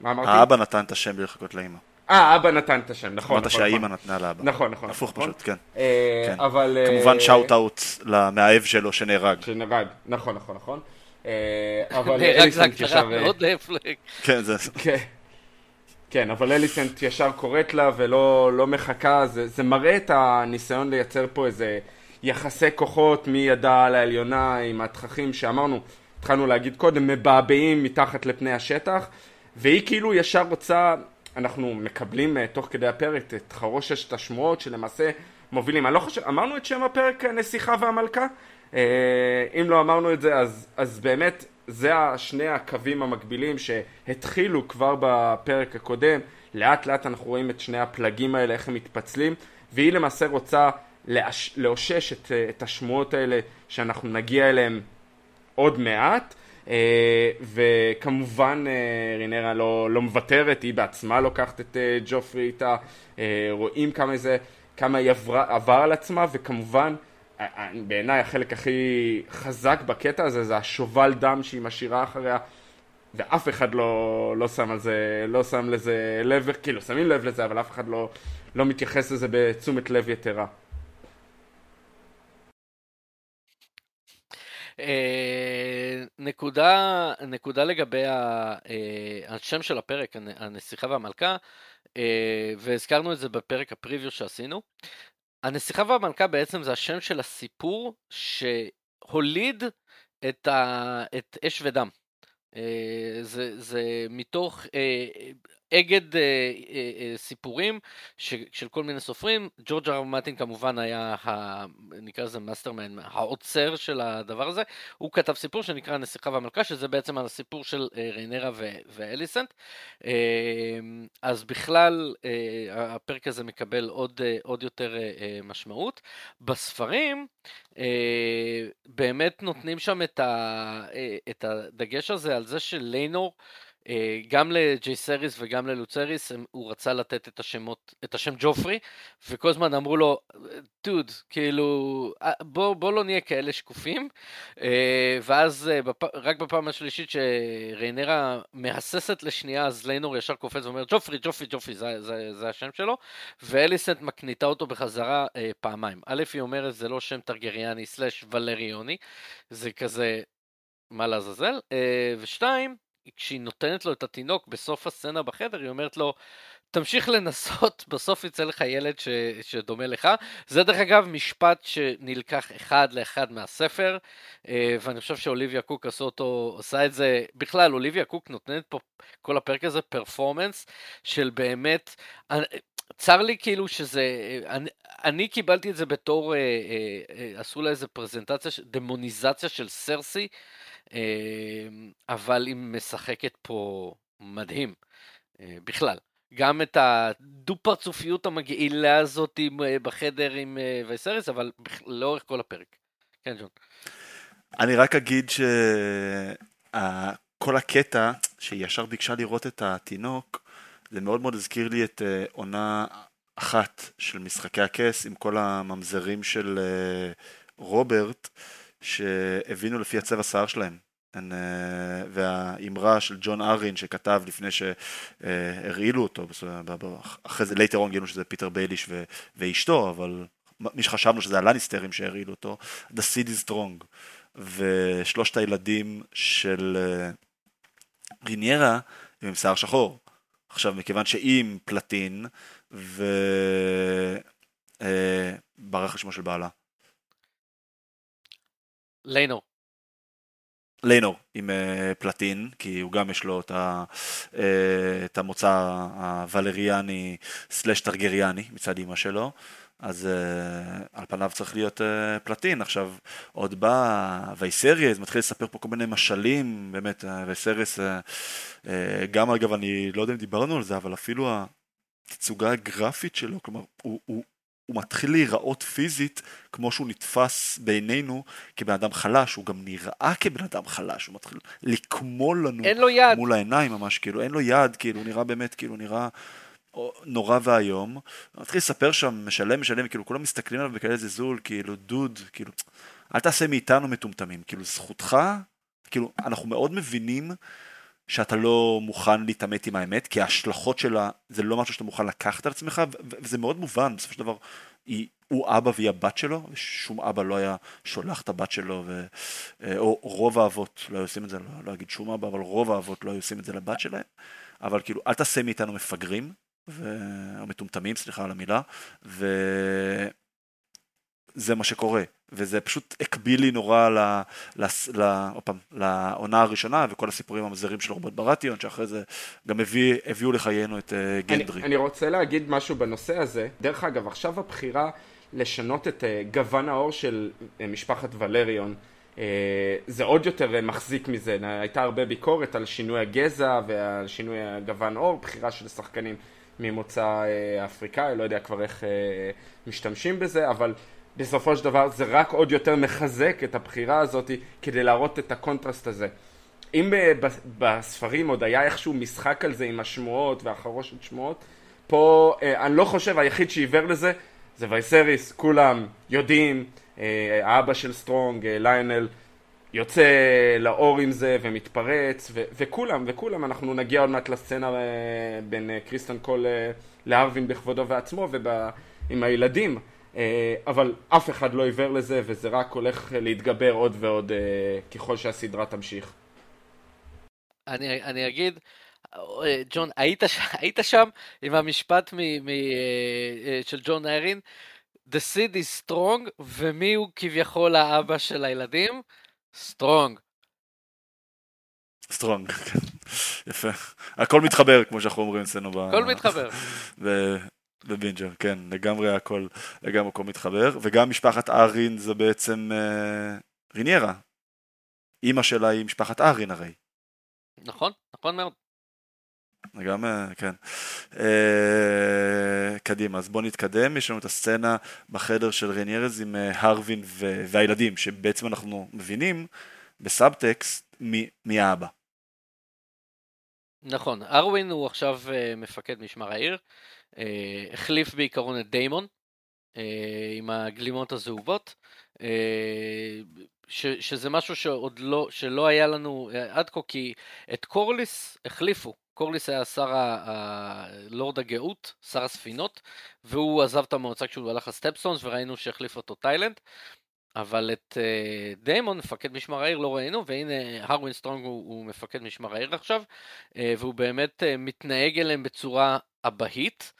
מה אמרתי? האבא נתן את השם בלי לחכות לאמא. אה, האבא נתן את השם, נכון. אמרת נכון, שהאימא נכון. נתנה לאבא. נכון, נכון. הפוך נכון. פשוט, כן. אה, כן. אבל... כמובן שאוט אאוט למאהב שלו שנהרג. שנהרג, נכון, נכון, נכון. אה, [laughs] אבל אליסנט ישר... מאוד להפלג. כן, זה... כן. כן, אבל אליסנט ישר קוראת לה ולא לא מחכה, זה, זה מראה את הניסיון לייצר פה איזה יחסי כוחות מידה לעליונה עם התככים שאמרנו, התחלנו להגיד קודם, מבעבעים מתחת לפני השטח, והיא כאילו ישר רוצה, אנחנו מקבלים uh, תוך כדי הפרק את חרושת השמועות שלמעשה מובילים. אני לא חושב, אמרנו את שם הפרק הנסיכה והמלכה? אה, אם לא אמרנו את זה, אז, אז באמת זה שני הקווים המקבילים שהתחילו כבר בפרק הקודם. לאט לאט אנחנו רואים את שני הפלגים האלה, איך הם מתפצלים, והיא למעשה רוצה לאושש את, את השמועות האלה שאנחנו נגיע אליהן עוד מעט. Uh, וכמובן uh, רינרה לא, לא מוותרת, היא בעצמה לוקחת את uh, ג'ופרי איתה, רואים כמה זה, כמה היא עבר, עבר על עצמה וכמובן בעיניי החלק הכי חזק בקטע הזה זה השובל דם שהיא משאירה אחריה ואף אחד לא, לא שם על זה, לא שם לזה לב, כאילו שמים לב לזה אבל אף אחד לא, לא מתייחס לזה בתשומת לב יתרה. נקודה, נקודה לגבי אה, השם של הפרק, הנסיכה והמלכה, אה, והזכרנו את זה בפרק הפריוויו שעשינו. הנסיכה והמלכה בעצם זה השם של הסיפור שהוליד את, ה, את אש ודם. זה, זה מתוך אגד אה, אה, אה, סיפורים ש, של כל מיני סופרים. ג'ורג' אר מרטין כמובן היה, ה, נקרא לזה מאסטרמן, העוצר של הדבר הזה. הוא כתב סיפור שנקרא הנסיכה והמלכה, שזה בעצם הסיפור של אה, ריינרה ו, ואליסנט. אה, אז בכלל אה, הפרק הזה מקבל עוד, אה, עוד יותר אה, אה משמעות. בספרים אה, באמת נותנים שם את, ה, אה, את הדגש הזה על זה שליינור אה, גם לג'יי סריס וגם ללוצריס הוא רצה לתת את השמות, את השם ג'ופרי וכל הזמן אמרו לו דוד כאילו אה, בוא, בוא לא נהיה כאלה שקופים. אה, ואז רק בפעם השלישית שריינרה מהססת לשנייה אז ליינור ישר קופץ ואומר ג'ופרי ג'ופרי ג'ופרי זה, זה, זה השם שלו ואליסנט מקניטה אותו בחזרה פעמיים. א' היא אומרת זה לא שם טרגריאני סלאש ולריוני זה כזה מה לעזאזל. ושתיים כשהיא נותנת לו את התינוק בסוף הסצנה בחדר, היא אומרת לו, תמשיך לנסות, [laughs] בסוף יצא לך ילד ש, שדומה לך. זה דרך אגב משפט שנלקח אחד לאחד מהספר, אה, ואני חושב שאוליביה קוק עשו אותו, עושה את זה, בכלל, אוליביה קוק נותנת פה כל הפרק הזה פרפורמנס של באמת, אה, צר לי כאילו שזה, אני, אני קיבלתי את זה בתור, אה, עשו לה איזה פרזנטציה, דמוניזציה של סרסי. אמ, אבל היא משחקת פה מדהים, אה, בכלל. גם את הדו-פרצופיות המגעילה הזאת אה, בחדר עם אה, וייסריס, אבל לאורך כל הפרק. כן, ג'ון. אני רק אגיד שכל הקטע, שהיא ישר ביקשה לראות את התינוק, זה מאוד מאוד הזכיר לי את עונה אחת של משחקי הכס עם כל הממזרים של רוברט. שהבינו לפי הצבע שיער שלהם. אה, והאמרה של ג'ון ארין שכתב לפני שהרעילו אותו, אחרי זה later on גילינו שזה פיטר בייליש ואשתו, אבל מי שחשבנו שזה הלניסטרים שהרעילו אותו, The Seed is Strong. ושלושת הילדים של אה, ריניירה הם עם שיער שחור. עכשיו, מכיוון שהיא עם פלטין, וברח אה, שמו של בעלה. ליינור. ליינור עם uh, פלטין, כי הוא גם יש לו את, ה, uh, את המוצא הוולריאני סלש טרגריאני מצד אמא שלו, אז uh, על פניו צריך להיות פלטין. עכשיו, עוד בא וייסריאס, מתחיל לספר פה כל מיני משלים, באמת, וייסריאס, גם אגב, אני לא יודע אם דיברנו על זה, אבל אפילו התצוגה הגרפית שלו, כלומר, הוא, הוא, הוא מתחיל להיראות פיזית כמו שהוא נתפס בעינינו כבן אדם חלש, הוא גם נראה כבן אדם חלש, הוא מתחיל לקמול לנו. מול העיניים ממש, כאילו אין לו יד, כאילו הוא נראה באמת, כאילו נראה נורא ואיום. מתחיל לספר שם, משלם, משלם, כאילו כולם מסתכלים עליו בכאלה זלזול, כאילו דוד, כאילו אל תעשה מאיתנו מטומטמים, כאילו זכותך, כאילו אנחנו מאוד מבינים שאתה לא מוכן להתעמת עם האמת, כי ההשלכות שלה זה לא משהו שאתה מוכן לקחת על עצמך, וזה מאוד מובן, בסופו של דבר היא, הוא אבא והיא הבת שלו, ושום אבא לא היה שולח את הבת שלו, ו, אה, או רוב האבות לא היו עושים את זה, לא, לא אגיד שום אבא, אבל רוב האבות לא היו עושים את זה לבת שלהם, אבל כאילו אל תעשה מאיתנו מפגרים, ו... או מטומטמים, סליחה על המילה, וזה מה שקורה. וזה פשוט הקביל לי נורא ל, ל, ל, פעם, לעונה הראשונה וכל הסיפורים המזהירים של רוברט ברטיון שאחרי זה גם הביא, הביאו לחיינו את uh, גנדרי. אני, אני רוצה להגיד משהו בנושא הזה. דרך אגב, עכשיו הבחירה לשנות את אה, גוון העור של אה, משפחת ולריון. אה, זה עוד יותר מחזק את זה, הייתה הרבה ביקורת על שינוי הגזע ועל שינוי הגוון עור, בחירה של שחקנים ממוצא אפריקאי, לא יודע כבר איך משתמשים בזה, אבל בסופו של דבר זה רק עוד יותר מחזק את הבחירה הזאת כדי להראות את הקונטרסט הזה. אם בספרים עוד היה איכשהו משחק על זה עם השמועות והחרושת שמועות, פה אני לא חושב, היחיד שעיוור לזה זה וייסריס, כולם יודעים, אה, האבא של סטרונג, אה, ליונל, יוצא לאור עם זה ומתפרץ, ו- וכולם, וכולם, אנחנו נגיע עוד מעט לסצנה אה, בין קריסטן קול להרווין בכבודו ועצמו ועם הילדים, אבל אף אחד לא עיוור לזה וזה רק הולך להתגבר עוד ועוד ככל שהסדרה תמשיך. אני, אני אגיד, אה, ג'ון, היית, היית שם עם המשפט מ, מ, אה, אה, של ג'ון איירין? The seed is strong, ומי הוא כביכול האבא של הילדים? סטרונג. סטרונג, [laughs] כן. יפה. הכל מתחבר, כמו שאנחנו אומרים אצלנו. הכל מתחבר. בבינג'ר, כן, לגמרי הכל, לגמרי הכל מתחבר. וגם משפחת ארין זה בעצם אה, ריניירה. אימא שלה היא משפחת ארין הרי. נכון, נכון מאוד. גם, אה, כן. אה, קדימה, אז בואו נתקדם. יש לנו את הסצנה בחדר של רניירז עם אה, הרווין והילדים, שבעצם אנחנו מבינים בסאבטקסט מי האבא. נכון, ארווין הוא עכשיו מפקד משמר העיר, החליף בעיקרון את דיימון עם הגלימות הזהובות, ש, שזה משהו שעוד לא, שלא היה לנו עד כה, כי את קורליס החליפו קורליס היה שר הלורד הגאות, שר הספינות, והוא עזב את המועצה כשהוא הלך לסטפסטונס וראינו שהחליף אותו טיילנד. אבל את uh, דיימון, מפקד משמר העיר, לא ראינו, והנה הרווין סטרונג הוא, הוא מפקד משמר העיר עכשיו, uh, והוא באמת uh, מתנהג אליהם בצורה אבהית.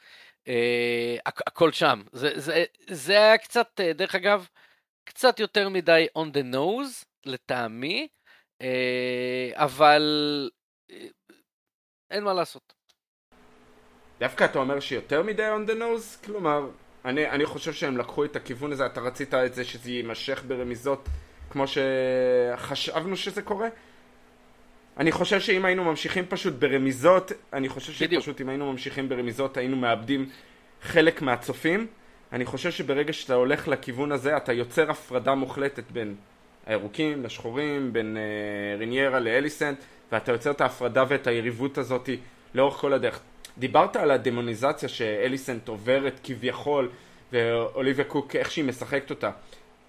הכ- הכל שם. זה, זה, זה היה קצת, דרך אגב, קצת יותר מדי on the nose, לטעמי, אבל אין מה לעשות. דווקא אתה אומר שיותר מדי on the nose? כלומר, אני, אני חושב שהם לקחו את הכיוון הזה, אתה רצית את זה שזה יימשך ברמיזות כמו שחשבנו שזה קורה? אני חושב שאם היינו ממשיכים פשוט ברמיזות, אני חושב בדיוק. שפשוט אם היינו ממשיכים ברמיזות היינו מאבדים חלק מהצופים. אני חושב שברגע שאתה הולך לכיוון הזה, אתה יוצר הפרדה מוחלטת בין הירוקים לשחורים, בין uh, ריניירה לאליסנט. ואתה יוצר את ההפרדה ואת היריבות הזאת לאורך כל הדרך. דיברת על הדמוניזציה שאליסנט עוברת כביכול, ואוליביה קוק, איך שהיא משחקת אותה.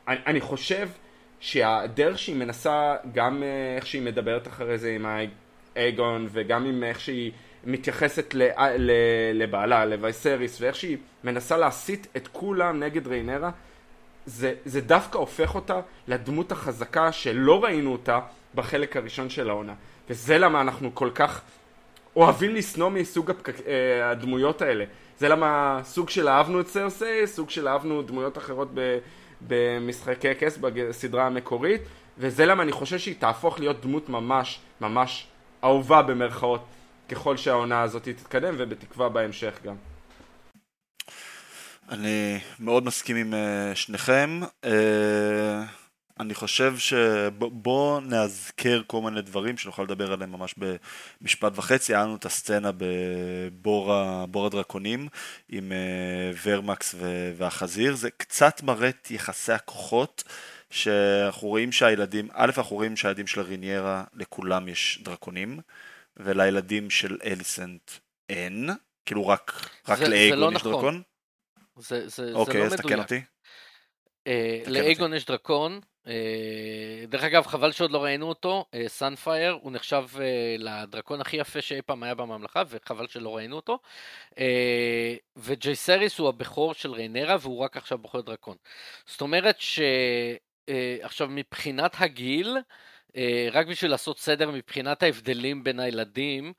אני, אני חושב שהדרך שהיא מנסה, גם אה, איך שהיא מדברת אחרי זה עם האגון, וגם עם איך שהיא מתייחסת לבעלה, לווייסריס, ואיך שהיא מנסה להסיט את כולם נגד ריינרה, זה, זה דווקא הופך אותה לדמות החזקה שלא ראינו אותה בחלק הראשון של העונה. וזה למה אנחנו כל כך אוהבים לשנוא מסוג הפק... אה, הדמויות האלה. זה למה סוג של אהבנו את סרסי, סוג של אהבנו דמויות אחרות ב... במשחקי כס בסדרה המקורית, וזה למה אני חושב שהיא תהפוך להיות דמות ממש ממש אהובה במרכאות ככל שהעונה הזאת תתקדם ובתקווה בהמשך גם. אני מאוד מסכים עם uh, שניכם. Uh... אני חושב שבוא נאזכר כל מיני דברים שנוכל לדבר עליהם ממש במשפט וחצי. היה לנו את הסצנה בבור הדרקונים עם אה, ורמקס והחזיר. זה קצת מראה את יחסי הכוחות שאנחנו רואים שהילדים, א', אנחנו רואים שהילדים של ריניירה, לכולם יש דרקונים, ולילדים של אליסנט אין. כאילו רק, רק לאגון לא יש נכון. דרקון. זה, זה, אוקיי, זה לא אז תקן אותי. אה, לאגון יש דרקון, דרך אגב, חבל שעוד לא ראינו אותו, סאנפייר, uh, הוא נחשב uh, לדרקון הכי יפה שאי פעם היה בממלכה, וחבל שלא ראינו אותו. וג'ייסריס הוא הבכור של ריינרה, והוא רק עכשיו בוחר דרקון. זאת אומרת שעכשיו uh, מבחינת הגיל, רק בשביל לעשות סדר מבחינת ההבדלים בין הילדים,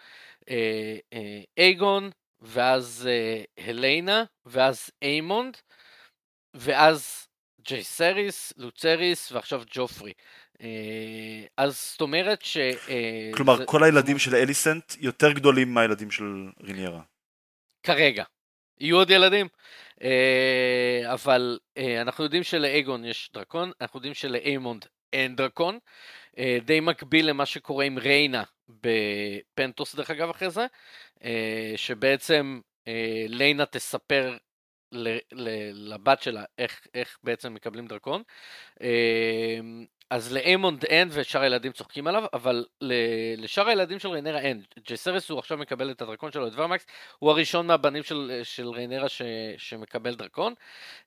אייגון, ואז הליינה, ואז איימונד, ואז ג'ייסריס, לוצריס ועכשיו ג'ופרי. אה, אז זאת אומרת ש... אה, כלומר, זה... כל הילדים של אליסנט יותר גדולים מהילדים של ריניירה. כרגע. יהיו עוד ילדים. אה, אבל אנחנו יודעים שלאגון יש דרקון, אנחנו יודעים שלאיימונד אין דרקון. די מקביל למה שקורה עם ריינה בפנטוס דרך אגב אחרי זה, שבעצם ליינה תספר לבת שלה איך, איך בעצם מקבלים דרקון. אז לאיימונד אין ושאר הילדים צוחקים עליו, אבל לשאר הילדים של רניירה אין. ג'סריס הוא עכשיו מקבל את הדרקון שלו, את ורמקס, הוא הראשון מהבנים של, של ריינרה ש, שמקבל דרקון.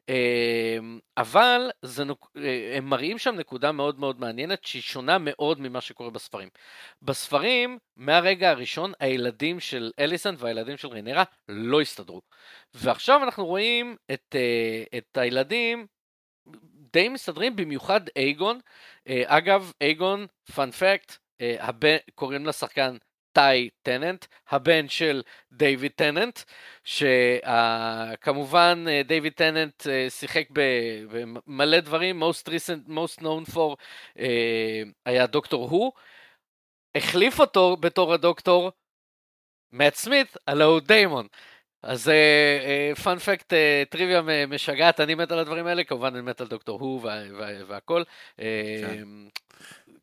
אה, אבל זה, אה, הם מראים שם נקודה מאוד מאוד מעניינת, שהיא שונה מאוד ממה שקורה בספרים. בספרים, מהרגע הראשון, הילדים של אליסנט והילדים של ריינרה לא הסתדרו. ועכשיו אנחנו רואים את, אה, את הילדים די מסתדרים, במיוחד אייגון. אה, אגב, אייגון, פאנ פקט, קוראים לשחקן טאי טננט, הבן של דיוויד טננט, שכמובן דיוויד טננט אה, שיחק במלא דברים, most recent, most known for אה, היה דוקטור הו, החליף אותו בתור הדוקטור מאט סמית, הלו הוא דיימון. אז פאנפקט טריוויה משגעת, אני מת על הדברים האלה, כמובן אני מת על דוקטור הו וה- וה- והכל. אה,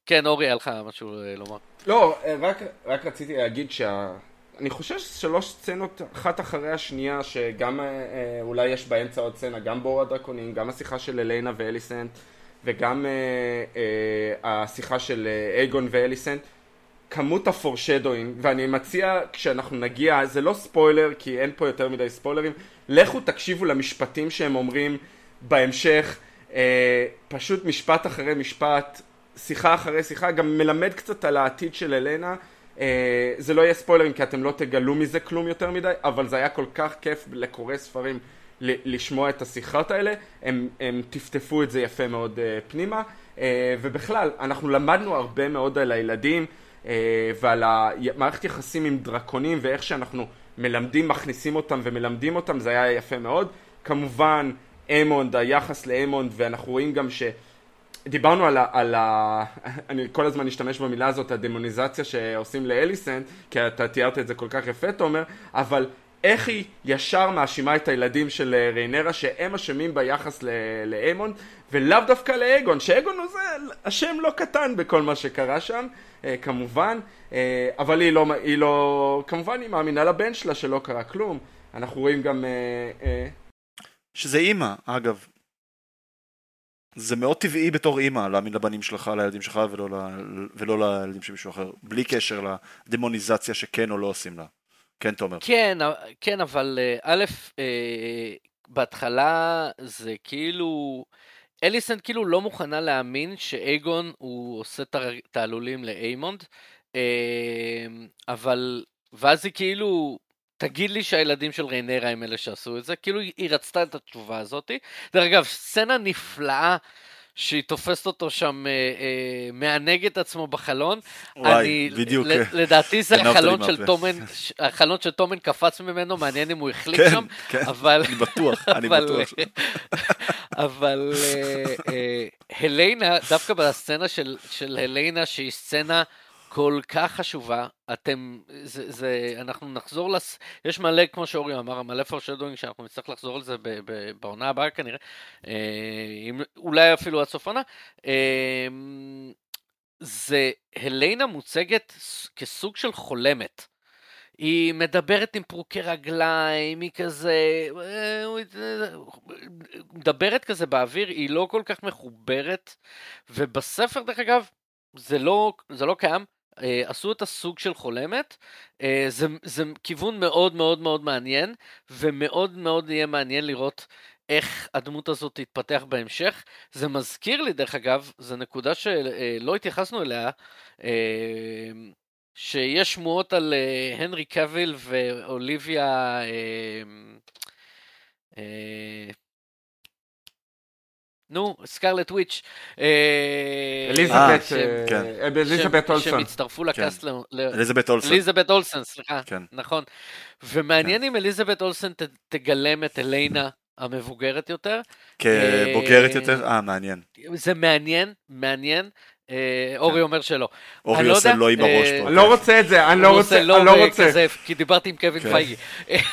כן, אורי, היה לך משהו אה, לומר. לא, אה, רק, רק רציתי להגיד שה... אני חושב ששלוש סצנות אחת אחרי השנייה, שגם אה, אה, אולי יש באמצע עוד סצנה, גם בור הדרקונים, גם השיחה של אליינה ואליסנט, וגם אה, אה, השיחה של אה, אייגון ואליסנט, כמות הפורשדוינג, ואני מציע כשאנחנו נגיע, זה לא ספוילר כי אין פה יותר מדי ספוילרים, לכו תקשיבו למשפטים שהם אומרים בהמשך, אה, פשוט משפט אחרי משפט, שיחה אחרי שיחה, גם מלמד קצת על העתיד של אלנה, אה, זה לא יהיה ספוילרים כי אתם לא תגלו מזה כלום יותר מדי, אבל זה היה כל כך כיף לקוראי ספרים לשמוע את השיחות האלה, הם, הם טפטפו את זה יפה מאוד אה, פנימה, אה, ובכלל, אנחנו למדנו הרבה מאוד על הילדים, ועל המערכת יחסים עם דרקונים ואיך שאנחנו מלמדים, מכניסים אותם ומלמדים אותם, זה היה יפה מאוד. כמובן, אמונד, היחס לאמונד, ואנחנו רואים גם ש... דיברנו על ה... על ה... [laughs] אני כל הזמן אשתמש במילה הזאת, הדמוניזציה שעושים לאליסנט, כי אתה תיארת את זה כל כך יפה, תומר, אבל איך היא ישר מאשימה את הילדים של אה, ריינרה שהם אשמים ביחס ל- לאמונד, ולאו דווקא לאגון, שאגון הוא זה אשם לא קטן בכל מה שקרה שם, אה, כמובן, אה, אבל היא לא, היא לא, כמובן היא מאמינה לבן שלה שלא קרה כלום. אנחנו רואים גם... אה, אה, שזה אימא, אגב. זה מאוד טבעי בתור אימא להאמין לבנים שלך, לילדים שלך, ולא, ל- ולא לילדים של מישהו אחר, בלי קשר לדמוניזציה שכן או לא עושים לה. כן, תומר. כן, כן, אבל אה, א', אה, בהתחלה זה כאילו... אליסנט כאילו לא מוכנה להאמין שאייגון הוא עושה תר- תעלולים לאיימונד, אה, אבל... ואז היא כאילו... תגיד לי שהילדים של ריינרה הם אלה שעשו את זה, כאילו היא רצתה את התשובה הזאתי. דרך אגב, סצנה נפלאה שהיא תופסת אותו שם, אה, אה, מענג את עצמו בחלון. וואי, אני, בדיוק. ל- לדעתי זה החלון של. טומן, החלון של טומן קפץ ממנו, מעניין אם הוא החליק כן, שם, כן, אבל... אני בטוח, אני בטוח. [laughs] אבל אה, אה, הליינה, דווקא בסצנה של, של הליינה, שהיא סצנה כל כך חשובה, אתם, זה, זה, אנחנו נחזור לס... יש מלא, כמו שאורי אמר, מלא פורשדוינג שאנחנו נצטרך לחזור על זה ב, ב, בעונה הבאה כנראה, אה, אם, אולי אפילו עד סוף עונה. אה, זה, הליינה מוצגת כסוג של חולמת. היא מדברת עם פרוקי רגליים, היא כזה... אה, מדברת כזה באוויר, היא לא כל כך מחוברת, ובספר, דרך אגב, זה לא, זה לא קיים. אה, עשו את הסוג של חולמת, אה, זה, זה כיוון מאוד מאוד מאוד מעניין, ומאוד מאוד יהיה מעניין לראות איך הדמות הזאת תתפתח בהמשך. זה מזכיר לי, דרך אגב, זו נקודה שלא התייחסנו אליה, אה, שיש שמועות על אה, הנרי קוויל ואוליביה... נו, סקרלט וויץ'. אה, אליזבת, אה, כן. אה, אליזבת אולסון. שהם הצטרפו לקאסט ל- ל- אליזבת אולסון. אליזבת אולסן, סליחה, כן. נכון. ומעניין אם אליזבת אולסן ת- תגלם את אליינה המבוגרת יותר. כבוגרת יותר? אה, מעניין. זה מעניין, מעניין. אורי אומר שלא. אורי לא עושה לא עם הראש פה. אני לא רוצה את זה, אני לא רוצה, לא אני לא רוצה. כי דיברתי עם קווין כן. פייגי.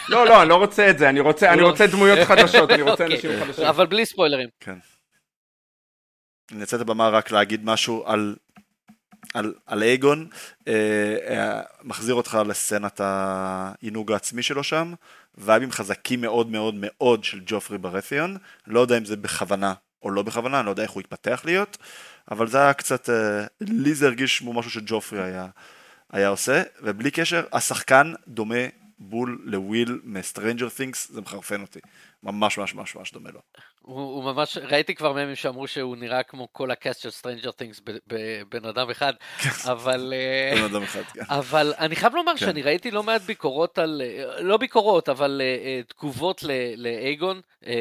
לא, לא, אני לא רוצה את זה, אני רוצה אני לא. רוצה דמויות חדשות, אני רוצה [laughs] אוקיי, אנשים חדשים. אבל בלי ספוילרים. אנצל את הבמה רק להגיד משהו על, על, על אייגון, אה, אה, מחזיר אותך לסצנת העינוג העצמי שלו שם, וייבים חזקים מאוד מאוד מאוד של ג'ופרי ברתיון, לא יודע אם זה בכוונה או לא בכוונה, אני לא יודע איך הוא יתפתח להיות, אבל זה היה קצת, אה, לי זה הרגיש כמו משהו שג'ופרי היה, היה עושה, ובלי קשר, השחקן דומה בול לוויל מ-Stranger Things, זה מחרפן אותי, ממש ממש ממש ממש דומה לו. הוא, הוא ממש, ראיתי כבר ממים שאמרו שהוא נראה כמו כל הקאסט של Stranger Things בבן אדם אחד, [laughs] אבל... אה, בן אדם אחד, כן. אבל אני חייב לומר כן. שאני ראיתי לא מעט ביקורות על, אה, לא ביקורות, אבל אה, תגובות לאייגון, אה,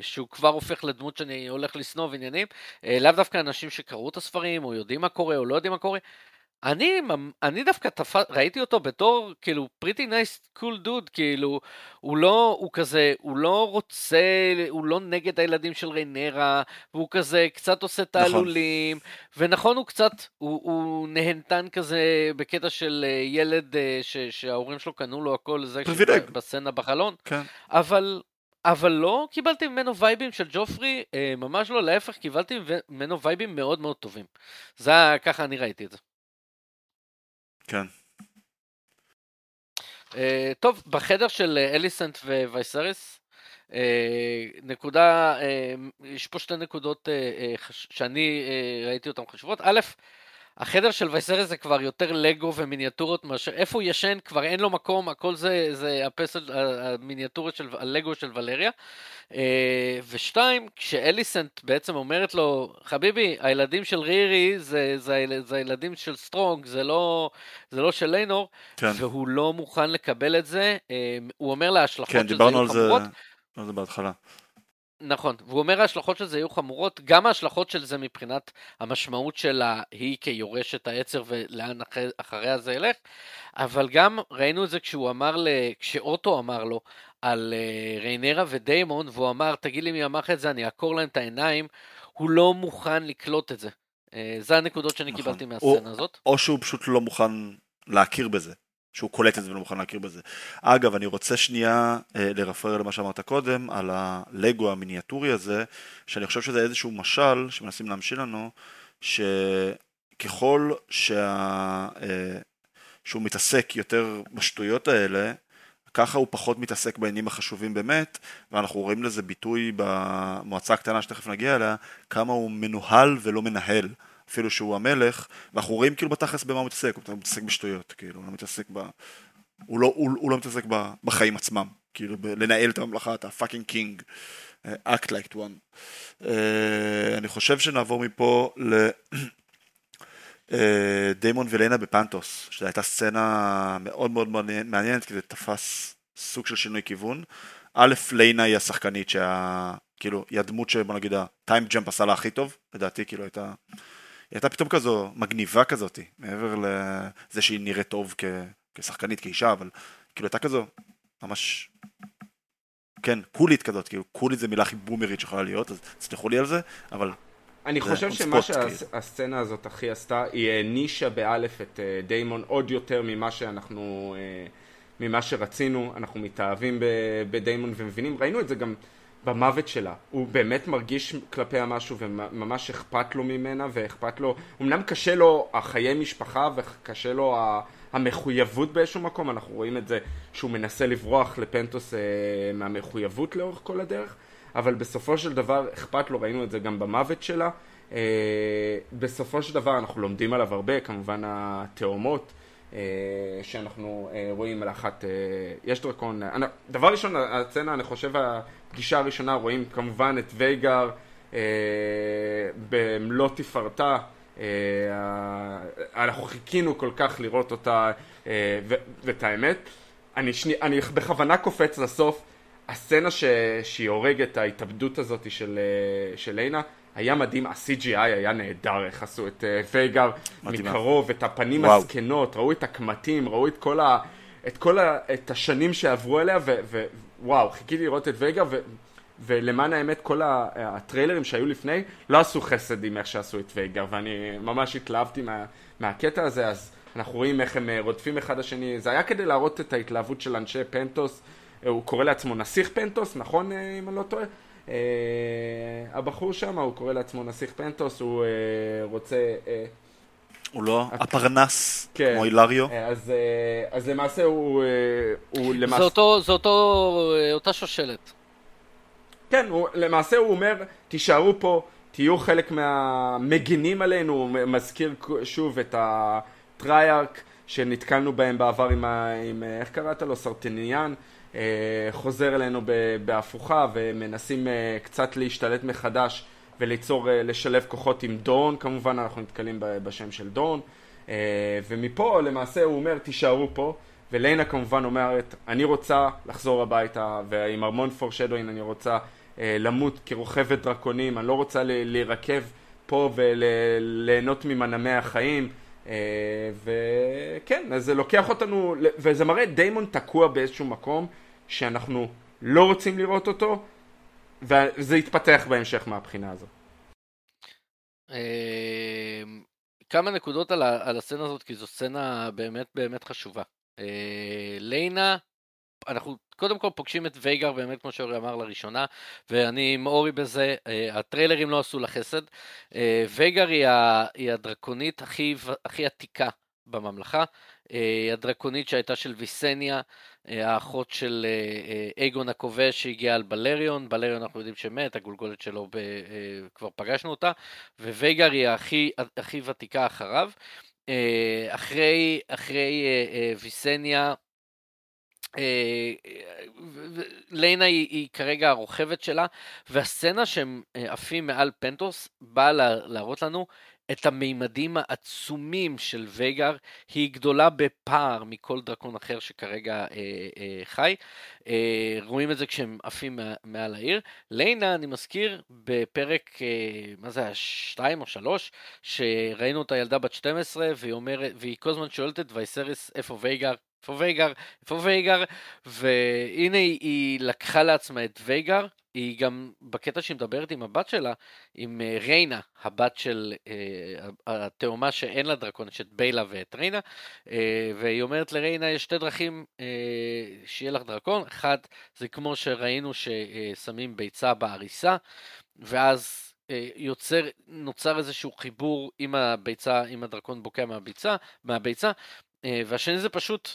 שהוא כבר הופך לדמות שאני הולך לשנוא ועניינים, אה, לאו דווקא אנשים שקראו את הספרים, או יודעים מה קורה, או לא יודעים מה קורה. אני, אני דווקא תפ... ראיתי אותו בתור כאילו pretty nice cool dude כאילו הוא לא הוא כזה הוא לא רוצה הוא לא נגד הילדים של ריינרה והוא כזה קצת עושה תעלולים ונכון הוא קצת הוא, הוא נהנתן כזה בקטע של אה, ילד אה, ש, שההורים שלו קנו לו הכל זה. בסצנה בחלון כן. אבל אבל לא קיבלתי ממנו וייבים של ג'ופרי, אה, ממש לא, להפך, קיבלתי ממנו וייבים מאוד מאוד טובים. זה ככה אני ראיתי את זה. כן. אה, טוב, בחדר של אה, אליסנט ווייסריס, אה, נקודה, אה, יש פה שתי נקודות אה, חש- שאני אה, ראיתי אותן חשובות. א', החדר של וייסריס זה כבר יותר לגו ומיניאטורות מאשר, איפה הוא ישן כבר אין לו מקום, הכל זה, זה הפסל, המיניאטורות של, הלגו של ולריה. אה, ושתיים, כשאליסנט בעצם אומרת לו, חביבי, הילדים של רירי זה, זה, זה הילדים של סטרונג, זה לא, זה לא של ליינור, כן, והוא לא מוכן לקבל את זה, אה, הוא אומר לה, ההשלכות כן, של זה דיברנו יהיו זה, חמורות. על זה בהתחלה. נכון, והוא אומר ההשלכות של זה יהיו חמורות, גם ההשלכות של זה מבחינת המשמעות שלה היא כיורשת העצר ולאן אחרי, אחריה זה ילך, אבל גם ראינו את זה כשהוא אמר, ל... כשאוטו אמר לו על uh, ריינרה ודיימון, והוא אמר, תגיד לי מי אמר את זה, אני אעקור להם את העיניים, הוא לא מוכן לקלוט את זה. Uh, זה הנקודות שאני נכון. קיבלתי מהסצנה הזאת. או שהוא פשוט לא מוכן להכיר בזה, שהוא קולט את זה ולא מוכן להכיר בזה. אגב, אני רוצה שנייה אה, לרפרר למה שאמרת קודם, על הלגו המיניאטורי הזה, שאני חושב שזה איזשהו משל שמנסים להמשיל לנו, שככל שה... אה, שהוא מתעסק יותר בשטויות האלה, ככה הוא פחות מתעסק בעניינים החשובים באמת, ואנחנו רואים לזה ביטוי במועצה הקטנה שתכף נגיע אליה, כמה הוא מנוהל ולא מנהל. אפילו שהוא המלך, ואנחנו רואים כאילו בתכלס במה הוא מתעסק, הוא מתעסק בשטויות, כאילו, הוא לא מתעסק ב... הוא לא, הוא, הוא לא מתעסק ב, בחיים עצמם, כאילו, ב- לנהל את הממלכה, אתה fucking king, act like one. Uh, אני חושב שנעבור מפה ל... אה, דיימון וליינה בפנטוס, שזו הייתה סצנה מאוד מאוד מעניינת, כי זה תפס סוג של שינוי כיוון. א', ליינה היא השחקנית שה... כאילו, היא הדמות שבוא נגיד הטיים ג'מפ עשה לה הכי טוב, לדעתי, כאילו הייתה... היא הייתה פתאום כזו מגניבה כזאת, מעבר לזה שהיא נראית טוב כ... כשחקנית, כאישה, אבל כאילו הייתה כזו ממש... כן, קולית כזאת, כאילו קולית זה מילה הכי בומרית שיכולה להיות, אז תסלחו לי על זה, אבל אני זה חושב שמה spot, כאילו. שהסצנה הזאת הכי עשתה, היא הענישה באלף את אה, דיימון עוד יותר ממה שאנחנו, אה, ממה שרצינו, אנחנו מתאהבים בדיימון ומבינים, ראינו את זה גם במוות שלה, הוא באמת מרגיש כלפיה משהו וממש אכפת לו ממנה ואכפת לו, אמנם קשה לו החיי משפחה וקשה לו המחויבות באיזשהו מקום, אנחנו רואים את זה שהוא מנסה לברוח לפנטוס אה, מהמחויבות לאורך כל הדרך, אבל בסופו של דבר אכפת לו, ראינו את זה גם במוות שלה. אה, בסופו של דבר אנחנו לומדים עליו הרבה, כמובן התאומות שאנחנו אה, רואים על אחת, אה, יש דרקון, אה, דבר ראשון, הסצנה, אני חושב, הפגישה הראשונה רואים כמובן את וייגר אה, במלוא תפארתה. אה, אנחנו חיכינו כל כך לראות אותה, אה, ואת האמת, אני, שני, אני בכוונה קופץ לסוף, הסצנה ש... שהיא הורגת, ההתאבדות הזאת של, אה, של ליינה, היה מדהים, ה-CGI היה נהדר, איך עשו את אה, וייגר. מקרוב, את הפנים וואו. הזקנות, ראו את הקמטים, ראו את כל, ה... את כל ה... את השנים שעברו אליה, ו... ו... וואו, חיכיתי לראות את וייגר, ו... ולמען האמת כל ה- הטריילרים שהיו לפני לא עשו חסד עם איך שעשו את וייגר ואני ממש התלהבתי מה, מהקטע הזה אז אנחנו רואים איך הם אה, רודפים אחד השני זה היה כדי להראות את ההתלהבות של אנשי פנטוס הוא קורא לעצמו נסיך פנטוס נכון אה, אם אני לא טועה אה, הבחור שם הוא קורא לעצמו נסיך פנטוס הוא אה, רוצה אה, הוא לא הפרנס, כן. כמו אילריו. אה, אז, אה, אז למעשה הוא, אה, הוא זה למעשה אותו, זה אותו, אותה שושלת. כן, הוא, למעשה הוא אומר, תישארו פה, תהיו חלק מהמגינים עלינו, הוא מזכיר שוב את הטרייארק שנתקלנו בהם בעבר עם, ה, עם איך קראת לו? סרטניאן, חוזר אלינו בהפוכה ומנסים אה, קצת להשתלט מחדש וליצור, אה, לשלב כוחות עם דורן, כמובן אנחנו נתקלים בשם של דורן, אה, ומפה למעשה הוא אומר, תישארו פה. וליינה כמובן אומרת, אני רוצה לחזור הביתה, ועם ארמון פורשדוין אני רוצה אה, למות כרוכבת דרקונים, אני לא רוצה להירקב פה וליהנות ממנעמי החיים. אה, וכן, אז זה לוקח אותנו, וזה מראה דיימון תקוע באיזשהו מקום שאנחנו לא רוצים לראות אותו, וזה יתפתח בהמשך מהבחינה הזו. אה, כמה נקודות על הסצנה הזאת, כי זו סצנה באמת באמת חשובה. אה, ליינה, אנחנו קודם כל פוגשים את וייגר באמת כמו שאורי אמר לראשונה, ואני עם אורי בזה, אה, הטריילרים לא עשו לה חסד. אה, וייגר היא, היא הדרקונית הכי, הכי עתיקה בממלכה, אה, הדרקונית שהייתה של ויסניה, האחות של אייגון הכובש שהגיעה על בלריון, בלריון אנחנו יודעים שמת, הגולגולת שלו ב, כבר פגשנו אותה, ווייגר היא הכי, הכי ותיקה אחריו. אחרי, אחרי ויסניה, ליינה היא, היא כרגע הרוכבת שלה, והסצנה שהם אה, עפים מעל פנטוס באה לה- להראות לנו את המימדים העצומים של וייגר, היא גדולה בפער מכל דרקון אחר שכרגע אה, אה, חי. אה, רואים את זה כשהם עפים מעל העיר. ליינה, אני מזכיר, בפרק, אה, מה זה היה, שתיים או שלוש, שראינו את הילדה בת 12, והיא אומרת, והיא כל הזמן שואלת את וייסריס, איפה וייגר? איפה וייגר? איפה וייגר? והנה היא, היא לקחה לעצמה את וייגר, היא גם, בקטע שהיא מדברת עם הבת שלה, עם אה, ריינה, הבת של אה, התאומה שאין לה דרקון, יש את ביילה ואת ריינה, אה, והיא אומרת לריינה, יש שתי דרכים אה, שיהיה לך דרקון, אחד זה כמו שראינו ששמים ביצה בעריסה, ואז אה, יוצר, נוצר איזשהו חיבור עם הביצה, עם הדרקון בוקע מהביצה, מהביצה, אה, והשני זה פשוט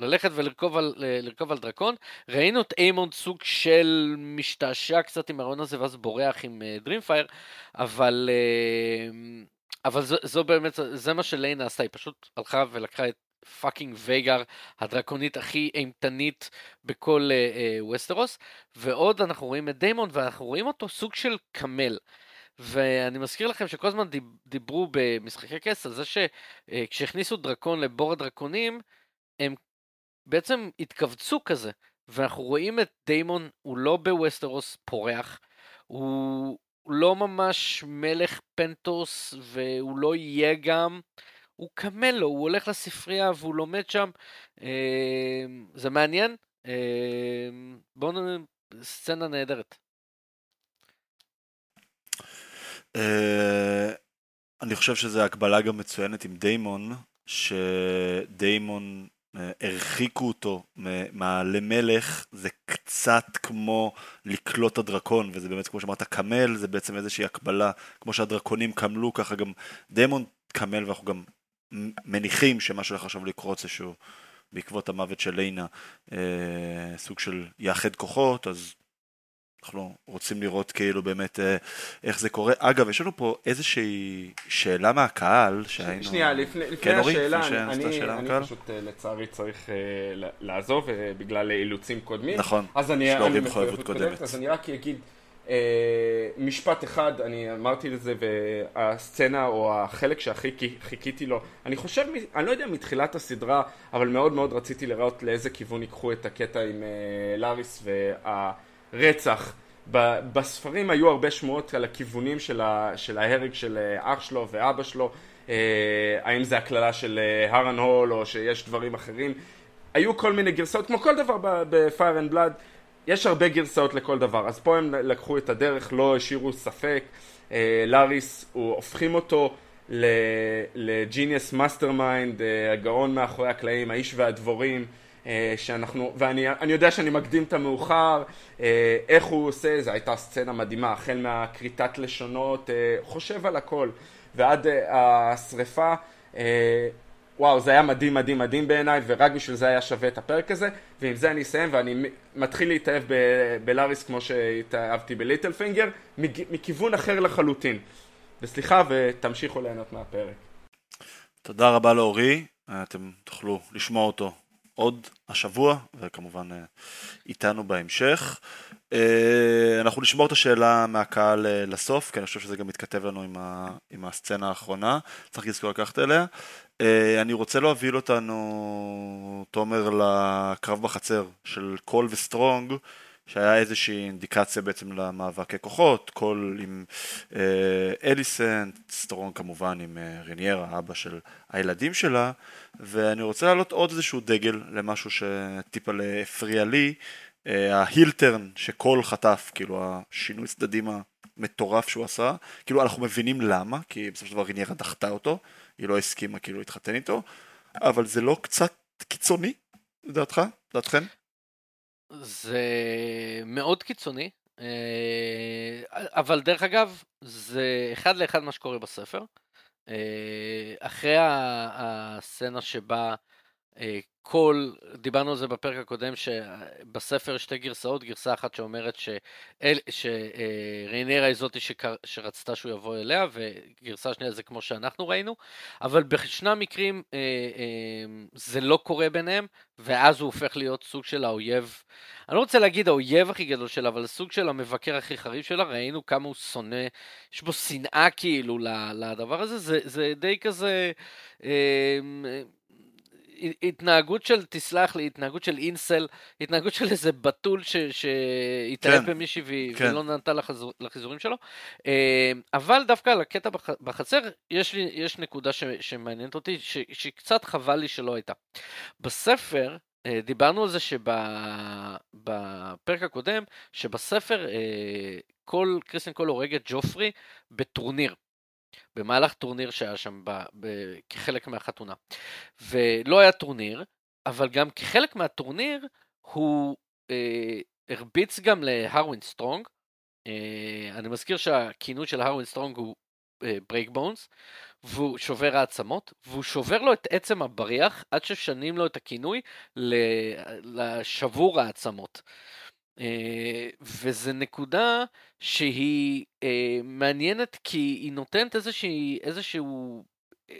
ללכת ולרכוב על, לרכוב על דרקון. ראינו את איימונד סוג של משתעשע קצת עם הרעיון הזה ואז בורח עם דרימפייר, אבל, אה, אבל זו, זו באמת, זה מה שליינה עשתה, היא פשוט הלכה ולקחה את fucking וייגר, הדרקונית הכי אימתנית בכל אה, אה, ווסטרוס, ועוד אנחנו רואים את דיימון ואנחנו רואים אותו סוג של קמל. ואני מזכיר לכם שכל הזמן דיב- דיברו במשחקי כס על זה שכשהכניסו דרקון לבור הדרקונים, הם בעצם התכווצו כזה, ואנחנו רואים את דיימון, הוא לא בווסטרוס פורח, הוא לא ממש מלך פנטוס, והוא לא יהיה גם, הוא קמל לו, הוא הולך לספרייה והוא לומד שם, אה, זה מעניין, אה, בואו נ... סצנה נהדרת. אה, אני חושב שזו הקבלה גם מצוינת עם דיימון, שדיימון הרחיקו אותו מ- מה- למלך, זה קצת כמו לקלוט הדרקון, וזה באמת כמו שאמרת קמל, זה בעצם איזושהי הקבלה, כמו שהדרקונים קמלו, ככה גם דיימון קמל, ואנחנו גם מניחים שמה שהולך עכשיו לקרות זה שהוא בעקבות המוות של ליינה אה, סוג של יאחד כוחות, אז אנחנו רוצים לראות כאילו באמת אה, איך זה קורה. אגב, יש לנו פה איזושהי שאלה מהקהל שהיינו... שנייה, לפני, לפני כן, אורי? השאלה, לפני אני, אני, שאלה אני מהקהל? פשוט אה, לצערי צריך ל- לעזוב אה, בגלל אילוצים קודמים. נכון, אז אני, יש להורים מחויבות קודמת. אז אני רק אגיד אה, משפט אחד, אני אמרתי לזה, והסצנה או החלק שהכי חיכיתי לו, אני חושב, אני לא יודע מתחילת הסדרה, אבל מאוד מאוד רציתי לראות לאיזה כיוון ייקחו את הקטע עם לאריס והרצח. ב- בספרים היו הרבה שמועות על הכיוונים של, ה, של ההרג של אה, אח שלו ואבא שלו, אה, האם זה הקללה של אה, הרנהול או שיש דברים אחרים. היו כל מיני גרסאות, כמו כל דבר ב-Fire and Blood. יש הרבה גרסאות לכל דבר, אז פה הם לקחו את הדרך, לא השאירו ספק, אה, לאריס, הוא הופכים אותו ל genius mastermind, הגאון מאחורי הקלעים, האיש והדבורים, אה, שאנחנו, ואני יודע שאני מקדים את המאוחר, אה, איך הוא עושה, זו הייתה סצנה מדהימה, החל מהכריתת לשונות, אה, חושב על הכל, ועד השריפה, וואו, זה היה מדהים מדהים מדהים בעיניי, ורק בשביל זה היה שווה את הפרק הזה, ועם זה אני אסיים, ואני מתחיל להתאהב בלאריס כמו שהתאהבתי בליטל פינגר, מכיוון אחר לחלוטין. וסליחה, ותמשיכו ליהנות מהפרק. תודה רבה לאורי, אתם תוכלו לשמוע אותו עוד השבוע, וכמובן אה, איתנו בהמשך. אה, אנחנו נשמור את השאלה מהקהל אה, לסוף, כי אני חושב שזה גם מתכתב לנו עם, ה, עם הסצנה האחרונה, צריך לזכור לקחת אליה. אני רוצה להוביל אותנו, תומר, לקרב בחצר של קול וסטרונג, שהיה איזושהי אינדיקציה בעצם למאבקי כוחות, קול עם אה, אליסנט, סטרונג כמובן עם אה, רניירה, אבא של הילדים שלה, ואני רוצה להעלות עוד איזשהו דגל למשהו שטיפה הפריע לי, אה, ה heel turn שקול חטף, כאילו השינוי צדדים המטורף שהוא עשה, כאילו אנחנו מבינים למה, כי בסופו של דבר רניירה דחתה אותו, היא לא הסכימה כאילו להתחתן איתו, אבל זה לא קצת קיצוני, לדעתך? לדעתכם? זה מאוד קיצוני, אה, אבל דרך אגב, זה אחד לאחד מה שקורה בספר. אה, אחרי הסצנה שבה כל, דיברנו על זה בפרק הקודם, שבספר שתי גרסאות, גרסה אחת שאומרת שריינרה היא זאתי שרצתה שהוא יבוא אליה, וגרסה שנייה זה כמו שאנחנו ראינו, אבל בשני המקרים אה, אה, זה לא קורה ביניהם, ואז הוא הופך להיות סוג של האויב, אני לא רוצה להגיד האויב הכי גדול שלה, אבל סוג של המבקר הכי חריף שלה, ראינו כמה הוא שונא, יש בו שנאה כאילו לדבר הזה, זה, זה די כזה... התנהגות של, תסלח לי, התנהגות של אינסל, התנהגות של איזה בתול שהתאהב כן, במישהי ו... כן. ולא נתן לחזור, לחיזורים שלו. אה, אבל דווקא על הקטע בחצר, יש, לי, יש נקודה ש, שמעניינת אותי, ש, שקצת חבל לי שלא הייתה. בספר, אה, דיברנו על זה שבפרק הקודם, שבספר אה, קול, קריסטן קול הורג את ג'ופרי בטורניר. במהלך טורניר שהיה שם ב, ב, כחלק מהחתונה. ולא היה טורניר, אבל גם כחלק מהטורניר הוא אה, הרביץ גם להרווין סטרונג. אה, אני מזכיר שהכינוי של הרווין סטרונג הוא ברייק אה, בונס, והוא שובר העצמות, והוא שובר לו את עצם הבריח עד שמשנים לו את הכינוי לשובר העצמות. אה, וזה נקודה שהיא אה, מעניינת כי היא נותנת איזושהי, איזשהו אה,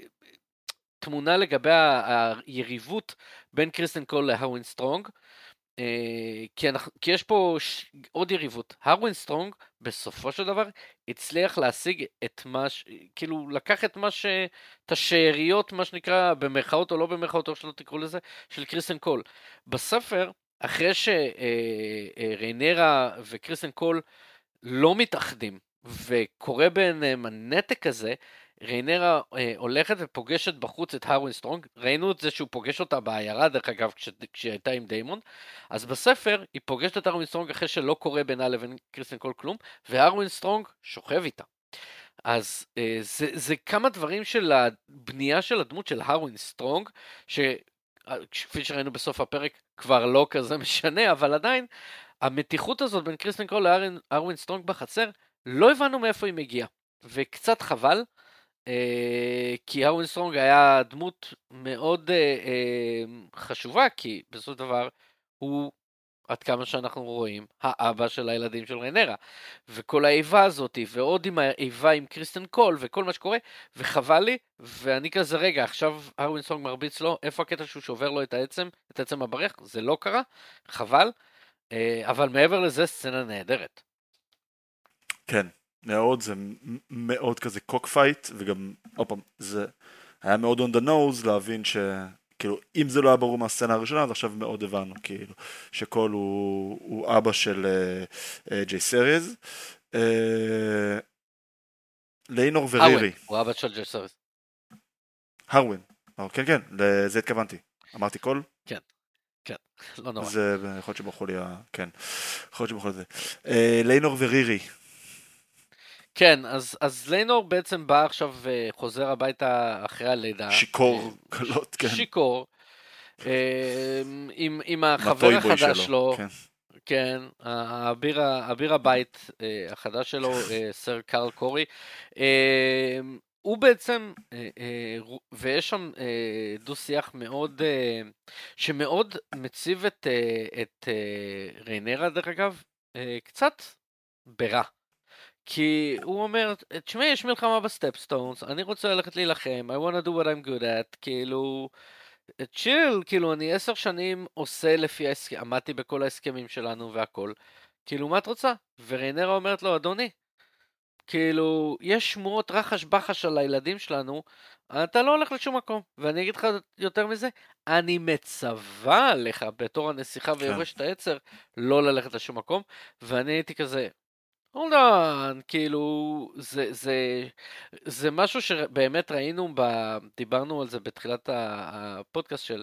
תמונה לגבי היריבות בין קריסטן קול להרווין סטרונג. כי, אנחנו, כי יש פה ש... עוד יריבות. הרווין סטרונג בסופו של דבר הצליח להשיג את מה ש... כאילו לקח את מה ש... את השאריות מה שנקרא במרכאות או לא במרכאות או שלא תקראו לזה של קריסטן קול. בספר אחרי שריינרה וקריסטן קול לא מתאחדים, וקורה ביניהם הנתק הזה, ריינרה אה, הולכת ופוגשת בחוץ את הרווין סטרונג, ראינו את זה שהוא פוגש אותה בעיירה דרך אגב כש, כשהיא הייתה עם דיימון, אז בספר היא פוגשת את הרווין סטרונג אחרי שלא קורה בינה לבין קריסטן קול כלום, והרווין סטרונג שוכב איתה. אז אה, זה, זה כמה דברים של הבנייה של הדמות של הרווין סטרונג, ש... אה, כפי שראינו בסוף הפרק, כבר לא כזה [laughs] משנה, אבל עדיין, המתיחות הזאת בין קריסטן קול לארווין סטרונג בחצר, לא הבנו מאיפה היא מגיעה. וקצת חבל, אה, כי ארווין סטרונג היה דמות מאוד אה, אה, חשובה, כי בסופו של דבר הוא עד כמה שאנחנו רואים, האבא של הילדים של רנרה. וכל האיבה הזאת, ועוד עם האיבה עם קריסטן קול, וכל מה שקורה, וחבל לי, ואני כזה, רגע, עכשיו ארווין סטרונג מרביץ לו, איפה הקטע שהוא שובר לו את העצם, את עצם הבריח? זה לא קרה, חבל. אה, אבל מעבר לזה, סצנה נהדרת. כן, מאוד, זה מאוד כזה cock fight, וגם, עוד פעם, זה היה מאוד on the nose להבין ש... כאילו, אם זה לא היה ברור מהסצנה הראשונה, אז עכשיו מאוד הבנו, כאילו, שקול הוא, הוא אבא של uh, uh, ג'יי סריז. Uh, ליינור ורירי. הוא אבא של ג'יי סריז. הרווין. כן, כן, לזה התכוונתי. אמרתי קול? כן. כן, לא נורא. זה יכול להיות שברחו לי, ה- כן, יכול להיות שברחו לי זה. אה, ליינור ורירי, כן, אז, אז ליינור בעצם בא עכשיו וחוזר הביתה אחרי הלידה. שיכור אה, קלות, כן. שיכור. אה, עם, עם החבר החדש שלו, כן. כן, האביר, ה- אביר הבית אה, החדש שלו, אה, סר קארל קורי, אה, הוא בעצם, אה, אה, ויש שם אה, דו-שיח מאוד, אה, שמאוד מציב את, אה, את אה, ריינרה, דרך אגב, אה, קצת ברע. כי הוא אומר, תשמעי, יש מלחמה בסטפסטונס, אני רוצה ללכת להילחם, I want to do what I'm good at, כאילו, chill, כאילו, אני עשר שנים עושה לפי ההסכם, עמדתי בכל ההסכמים שלנו והכל, כאילו, מה את רוצה? וריינרה אומרת לו, אדוני, כאילו, יש שמועות רחש בחש על הילדים שלנו, אתה לא הולך לשום מקום. ואני אגיד לך יותר מזה, אני מצווה עליך בתור הנסיכה ויורשת העצר לא ללכת לשום מקום, ואני הייתי כזה, hold on, כאילו, זה, זה, זה משהו שבאמת ראינו, ב, דיברנו על זה בתחילת הפודקאסט של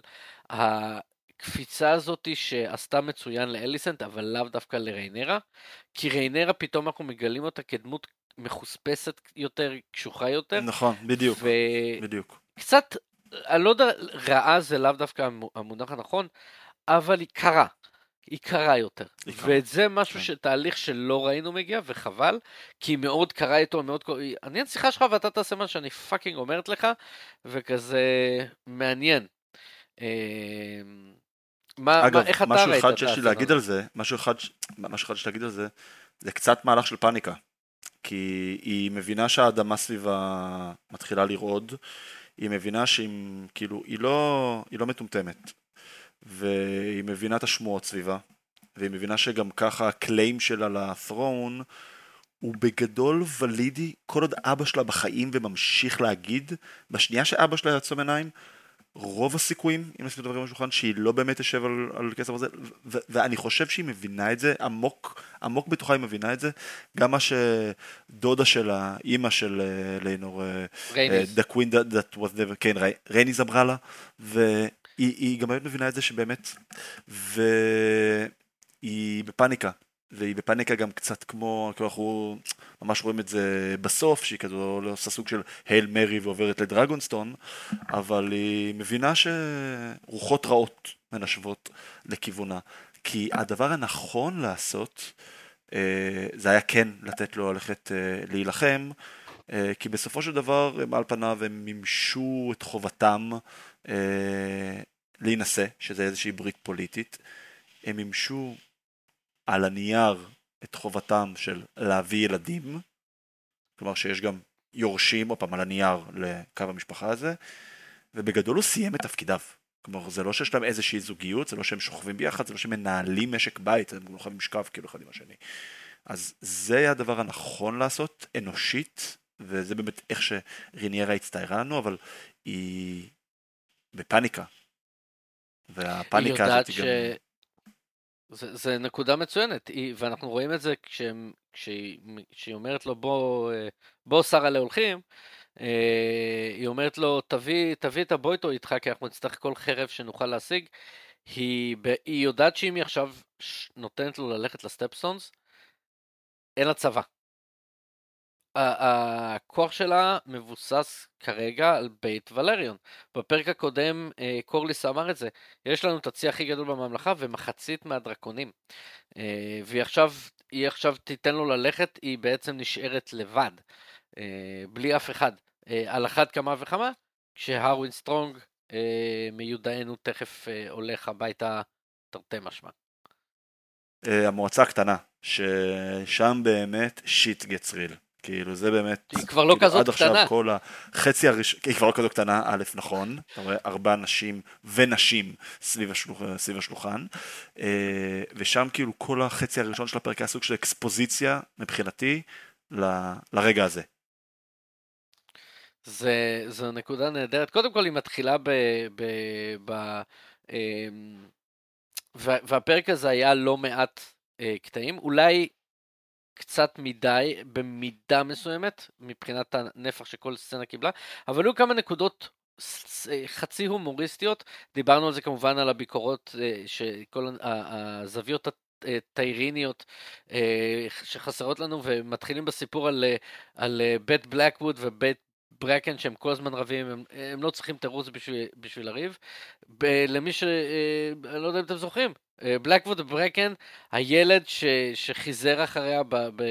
הקפיצה הזאת שעשתה מצוין לאליסנט, אבל לאו דווקא לריינרה, כי ריינרה פתאום אנחנו מגלים אותה כדמות מחוספסת יותר, קשוחה יותר, נכון, בדיוק, ו... בדיוק. קצת, אני לא יודע, רעה זה לאו דווקא המו- המונח הנכון, אבל היא קרה. היא קרה יותר. היא ואת זה משהו, כן. שתהליך שלא ראינו מגיע, וחבל, כי היא מאוד קרה איתו, מאוד... אני הנסיכה שלך ואתה תעשה מה שאני פאקינג אומרת לך, וכזה מעניין. אה, מה, אגב, מה, איך אתה משהו אחד שיש לי להגיד? על זה, משהו אחד משהו אחד שיש להגיד על זה, זה קצת מהלך של פאניקה. כי היא מבינה שהאדמה סביבה מתחילה לרעוד, היא מבינה שהיא, כאילו, היא לא, היא לא מטומטמת. והיא מבינה את השמועות סביבה, והיא מבינה שגם ככה הקליים שלה לת'רון הוא בגדול ולידי כל עוד אבא שלה בחיים וממשיך להגיד, בשנייה שאבא שלה יעצום עיניים, רוב הסיכויים, אם נשים את הדברים על השולחן, שהיא לא באמת תשב על, על כסף הזה, ו- ואני חושב שהיא מבינה את זה, עמוק, עמוק בתוכה היא מבינה את זה, גם מה שדודה שלה, אימא של ליינור. The Queen that, that was never, כן, רי- רייניס אמרה לה, והיא היא גם באמת מבינה את זה שבאמת, והיא בפאניקה, והיא בפאניקה גם קצת כמו, כאילו אנחנו ממש רואים את זה בסוף, שהיא כזו לא עושה סוג של הייל מרי ועוברת לדרגונסטון, אבל היא מבינה שרוחות רעות מנשבות לכיוונה. כי הדבר הנכון לעשות, אה, זה היה כן לתת לו ללכת אה, להילחם, אה, כי בסופו של דבר הם על פניו הם מימשו את חובתם אה, להינשא, שזה איזושהי ברית פוליטית. הם מימשו על הנייר את חובתם של להביא ילדים, כלומר שיש גם יורשים, עוד פעם, על הנייר לקו המשפחה הזה, ובגדול הוא סיים את תפקידיו. כלומר, זה לא שיש להם איזושהי זוגיות, זה לא שהם שוכבים ביחד, זה לא שהם מנהלים משק בית, הם לא חייבים לשכב כאילו אחד עם השני. אז זה היה הדבר הנכון לעשות, אנושית, וזה באמת איך שריניירה הצטיירה לנו, אבל היא בפאניקה. והפאניקה הזאת ש... גם... זה, זה נקודה מצוינת, היא, ואנחנו רואים את זה כשהם, כשהיא, כשהיא אומרת לו בוא, אה, בוא שרה להולכים, אה, היא אומרת לו תביא, תביא את הבויטו איתך כי אנחנו נצטרך כל חרב שנוכל להשיג. היא, היא יודעת שאם היא עכשיו נותנת לו ללכת לסטפסונס, אין לה צבא. הכוח שלה מבוסס כרגע על בית ולריון. בפרק הקודם אה, קורליס אמר את זה, יש לנו את הצי הכי גדול בממלכה ומחצית מהדרקונים. אה, והיא עכשיו, היא עכשיו תיתן לו ללכת, היא בעצם נשארת לבד, אה, בלי אף אחד. על אחת כמה וכמה, כשהרווין סטרונג מיודענו תכף הולך הביתה תרתי משמע. המועצה הקטנה, ששם באמת shit gets real. כאילו זה באמת, היא כבר לא כאילו, כזאת עד עכשיו קטנה. כל החצי הראשון, היא כבר לא כזאת קטנה, א' נכון, אתה רואה הרבה אנשים ונשים סביב, השלוח, סביב השולחן, אה, ושם כאילו כל החצי הראשון של הפרק היה סוג של אקספוזיציה מבחינתי ל- לרגע הזה. זה, זו נקודה נהדרת. קודם כל היא מתחילה ב... ב, ב אמ, וה- והפרק הזה היה לא מעט אה, קטעים, אולי קצת מדי, במידה מסוימת, מבחינת הנפח שכל סצנה קיבלה, אבל היו כמה נקודות אה, חצי הומוריסטיות, דיברנו על זה כמובן על הביקורות, אה, שכל הזוויות הטייריניות אה, שחסרות לנו, ומתחילים בסיפור על, אה, אה, בית בלקווד ובית ברקן שהם כל הזמן רבים, הם, הם לא צריכים תירוץ בשביל, בשביל לריב. ב, למי ש... אה, אני לא יודע אם אתם זוכרים, אה, בלקווד וברקן, הילד ש, שחיזר אחריה ב, ב,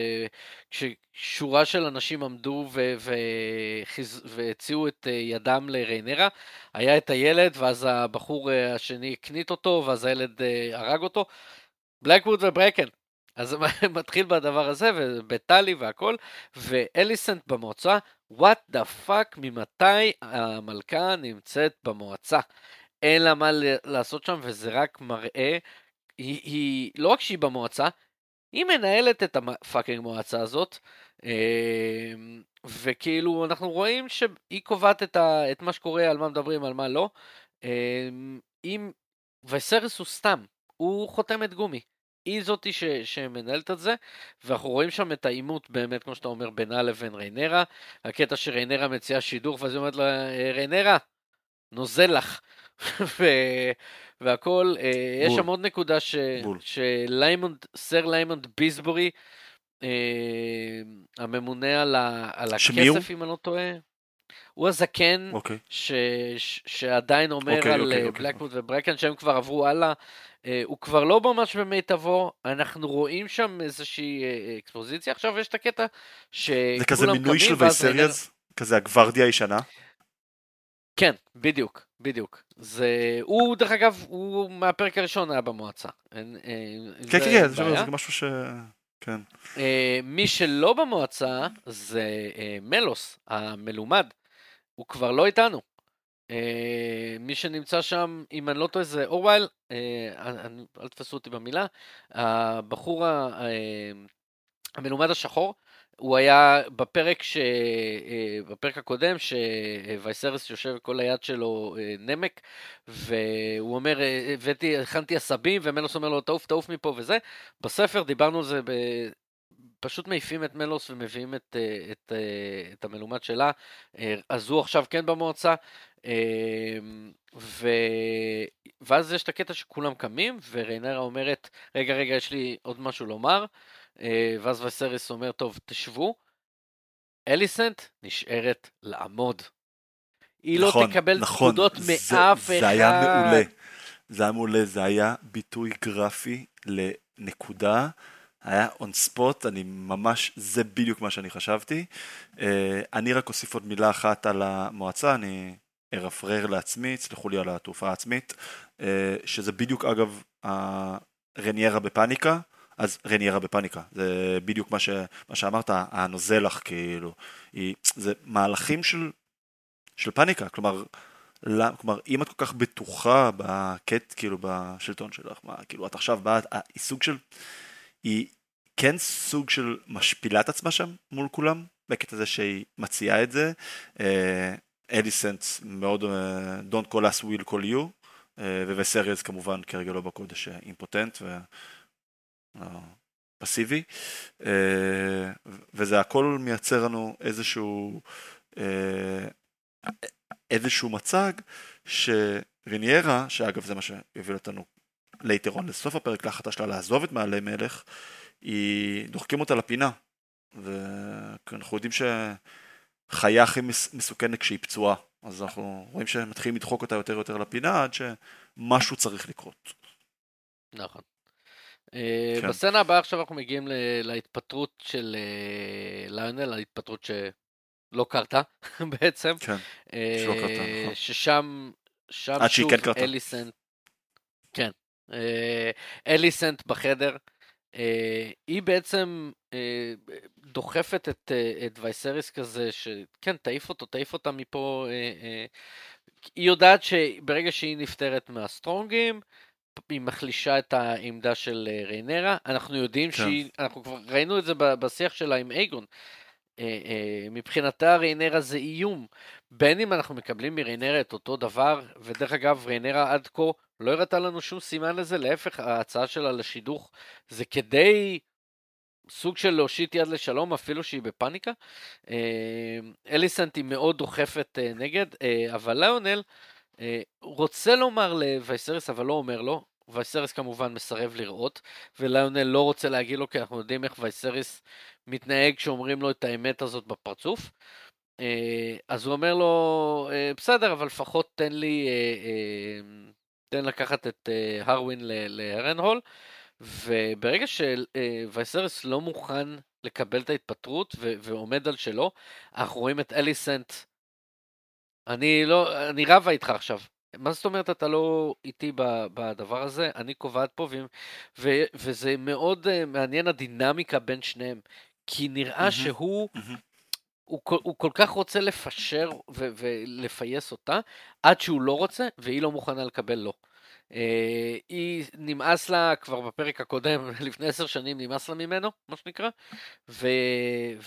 כששורה של אנשים עמדו ו, וחיז, והציעו את אה, ידם לריינרה, היה את הילד, ואז הבחור אה, השני הקנית אותו, ואז הילד אה, הרג אותו. בלקווד וברקן. אז [laughs] מתחיל בדבר הזה, ובטלי והכל, ואליסנט במועצה, what the fuck, ממתי המלכה נמצאת במועצה? אין לה מה לעשות שם, וזה רק מראה, היא, היא לא רק שהיא במועצה, היא מנהלת את ה fucking מועצה הזאת, אמ, וכאילו אנחנו רואים שהיא קובעת את, ה, את מה שקורה, על מה מדברים, על מה לא. אמ, אמ, ויסריס הוא סתם, הוא חותמת גומי. היא זאתי ש, שמנהלת את זה, ואנחנו רואים שם את העימות באמת, כמו שאתה אומר, בינה לבין ריינרה. הקטע שריינרה מציעה שידוך, ואז היא אומרת לה, אה, ריינרה, נוזל לך. [laughs] ו... והכל, אה, יש שם עוד נקודה ש... שליימונד, סר ליימונד ביסבורי, אה, הממונה על, ה... על הכסף, אם אני לא טועה. הוא הזקן okay. אוקיי. ש... ש... שעדיין אומר okay, אוקיי, על okay, okay, בלקמוט okay. וברקן שהם כבר עברו הלאה. Uh, הוא כבר לא ממש במיטבו, אנחנו רואים שם איזושהי uh, אקספוזיציה. עכשיו יש את הקטע שכולם זה כזה מינוי של וייסריאס? כזה הגוורדיה הישנה? כן, בדיוק, בדיוק. זה... הוא, דרך אגב, הוא מהפרק הראשון היה במועצה. אין, אין, כן, כן, כן, זה משהו ש... כן. Uh, מי שלא במועצה זה uh, מלוס, המלומד. הוא כבר לא איתנו. Uh, מי שנמצא שם, אם אני לא טועה, זה אורווייל, uh, אל תפסו אותי במילה, הבחור uh, המלומד השחור, הוא היה בפרק, ש... uh, בפרק הקודם, שווייסרס יושב כל היד שלו uh, נמק, והוא אומר, הבאתי, הכנתי עשבים, ומלוס אומר לו, תעוף, תעוף מפה וזה. בספר דיברנו על זה ב... פשוט מעיפים את מלוס ומביאים את, אה, את, אה, את המלומד שלה, אה, אז הוא עכשיו כן במועצה, ו... ואז יש את הקטע שכולם קמים, וריינרה אומרת, רגע, רגע, יש לי עוד משהו לומר, ואז וסריס אומר, טוב, תשבו. אליסנט נשארת לעמוד. היא לא נכון, לא תקבל נכון, פקודות מאף זה, אחד. זה היה מעולה. זה היה מעולה, זה היה ביטוי גרפי לנקודה. היה און ספוט, אני ממש, זה בדיוק מה שאני חשבתי. אה, אני רק אוסיף עוד מילה אחת על המועצה, אני ארפרר לעצמי, סלחו לי על התעופה העצמית, אה, שזה בדיוק אגב רניירה בפאניקה, אז רניירה בפאניקה, זה בדיוק מה, ש, מה שאמרת, הנוזלח כאילו, היא, זה מהלכים של, של פאניקה, כלומר, לא, כלומר, אם את כל כך בטוחה בקט, כאילו, בשלטון שלך, מה, כאילו, את עכשיו באה, היא סוג של, היא כן סוג של משפילה את עצמה שם מול כולם, בקטע הזה שהיא מציעה את זה. אליסנט מאוד uh, Don't call us will call you, uh, וווסריאס כמובן כרגע לא בקודש אימפוטנט ופסיבי, uh, וזה הכל מייצר לנו איזשהו uh, איזשהו מצג שריניירה, שאגב זה מה שהביא אותנו ליתרון לסוף הפרק להחלטה שלה לעזוב את מעלה מלך, היא, דוחקים אותה לפינה. ואנחנו יודעים שחיה הכי מסוכנת כשהיא פצועה. אז אנחנו רואים שהם מתחילים לדחוק אותה יותר ויותר לפינה עד שמשהו צריך לקרות. נכון. אה, כן. בסצנה הבאה עכשיו אנחנו מגיעים להתפטרות של אה, ליונל, ההתפטרות שלא קרתה [laughs] בעצם. כן, שלא קרתה, נכון. ששם, שם שוב כן אליסנט, כן, אליסנט בחדר. אה, היא בעצם אה, דוחפת את, אה, את וייסריס כזה, שכן, תעיף אותו, תעיף אותה מפה. היא יודעת שברגע שהיא נפטרת מהסטרונגים, היא מחלישה את העמדה של ריינרה. אנחנו יודעים כן. שהיא, אנחנו כבר ראינו את זה בשיח שלה עם אייגון. מבחינתה ריינרה זה איום. בין אם אנחנו מקבלים מריינרה את אותו דבר, ודרך אגב, ריינרה עד כה לא הראתה לנו שום סימן לזה, להפך, ההצעה שלה לשידוך זה כדי סוג של להושיט יד לשלום, אפילו שהיא בפאניקה. אה, אליסנט היא מאוד דוחפת אה, נגד, אה, אבל ליונל אה, רוצה לומר לווייסרס, אבל לא אומר לו. וייסריס כמובן מסרב לראות, וליונל לא רוצה להגיד לו, כי אנחנו יודעים איך וייסריס מתנהג כשאומרים לו את האמת הזאת בפרצוף. אה, אז הוא אומר לו, אה, בסדר, אבל לפחות תן לי, אה, תן לקחת את הרווין להרנהול. וברגע שווייסרס לא מוכן לקבל את ההתפטרות ועומד על שלו, אנחנו רואים את אליסנט. אני לא, אני רבה איתך עכשיו. מה זאת אומרת אתה לא איתי בדבר הזה? אני קובעת פה, ו, ו, וזה מאוד מעניין הדינמיקה בין שניהם. כי נראה mm-hmm. שהוא mm-hmm. הוא, הוא כל כך רוצה לפשר ו- ולפייס אותה, עד שהוא לא רוצה, והיא לא מוכנה לקבל לא. Uh, היא נמאס לה כבר בפרק הקודם, [laughs] לפני עשר שנים נמאס לה ממנו, מה שנקרא, ו-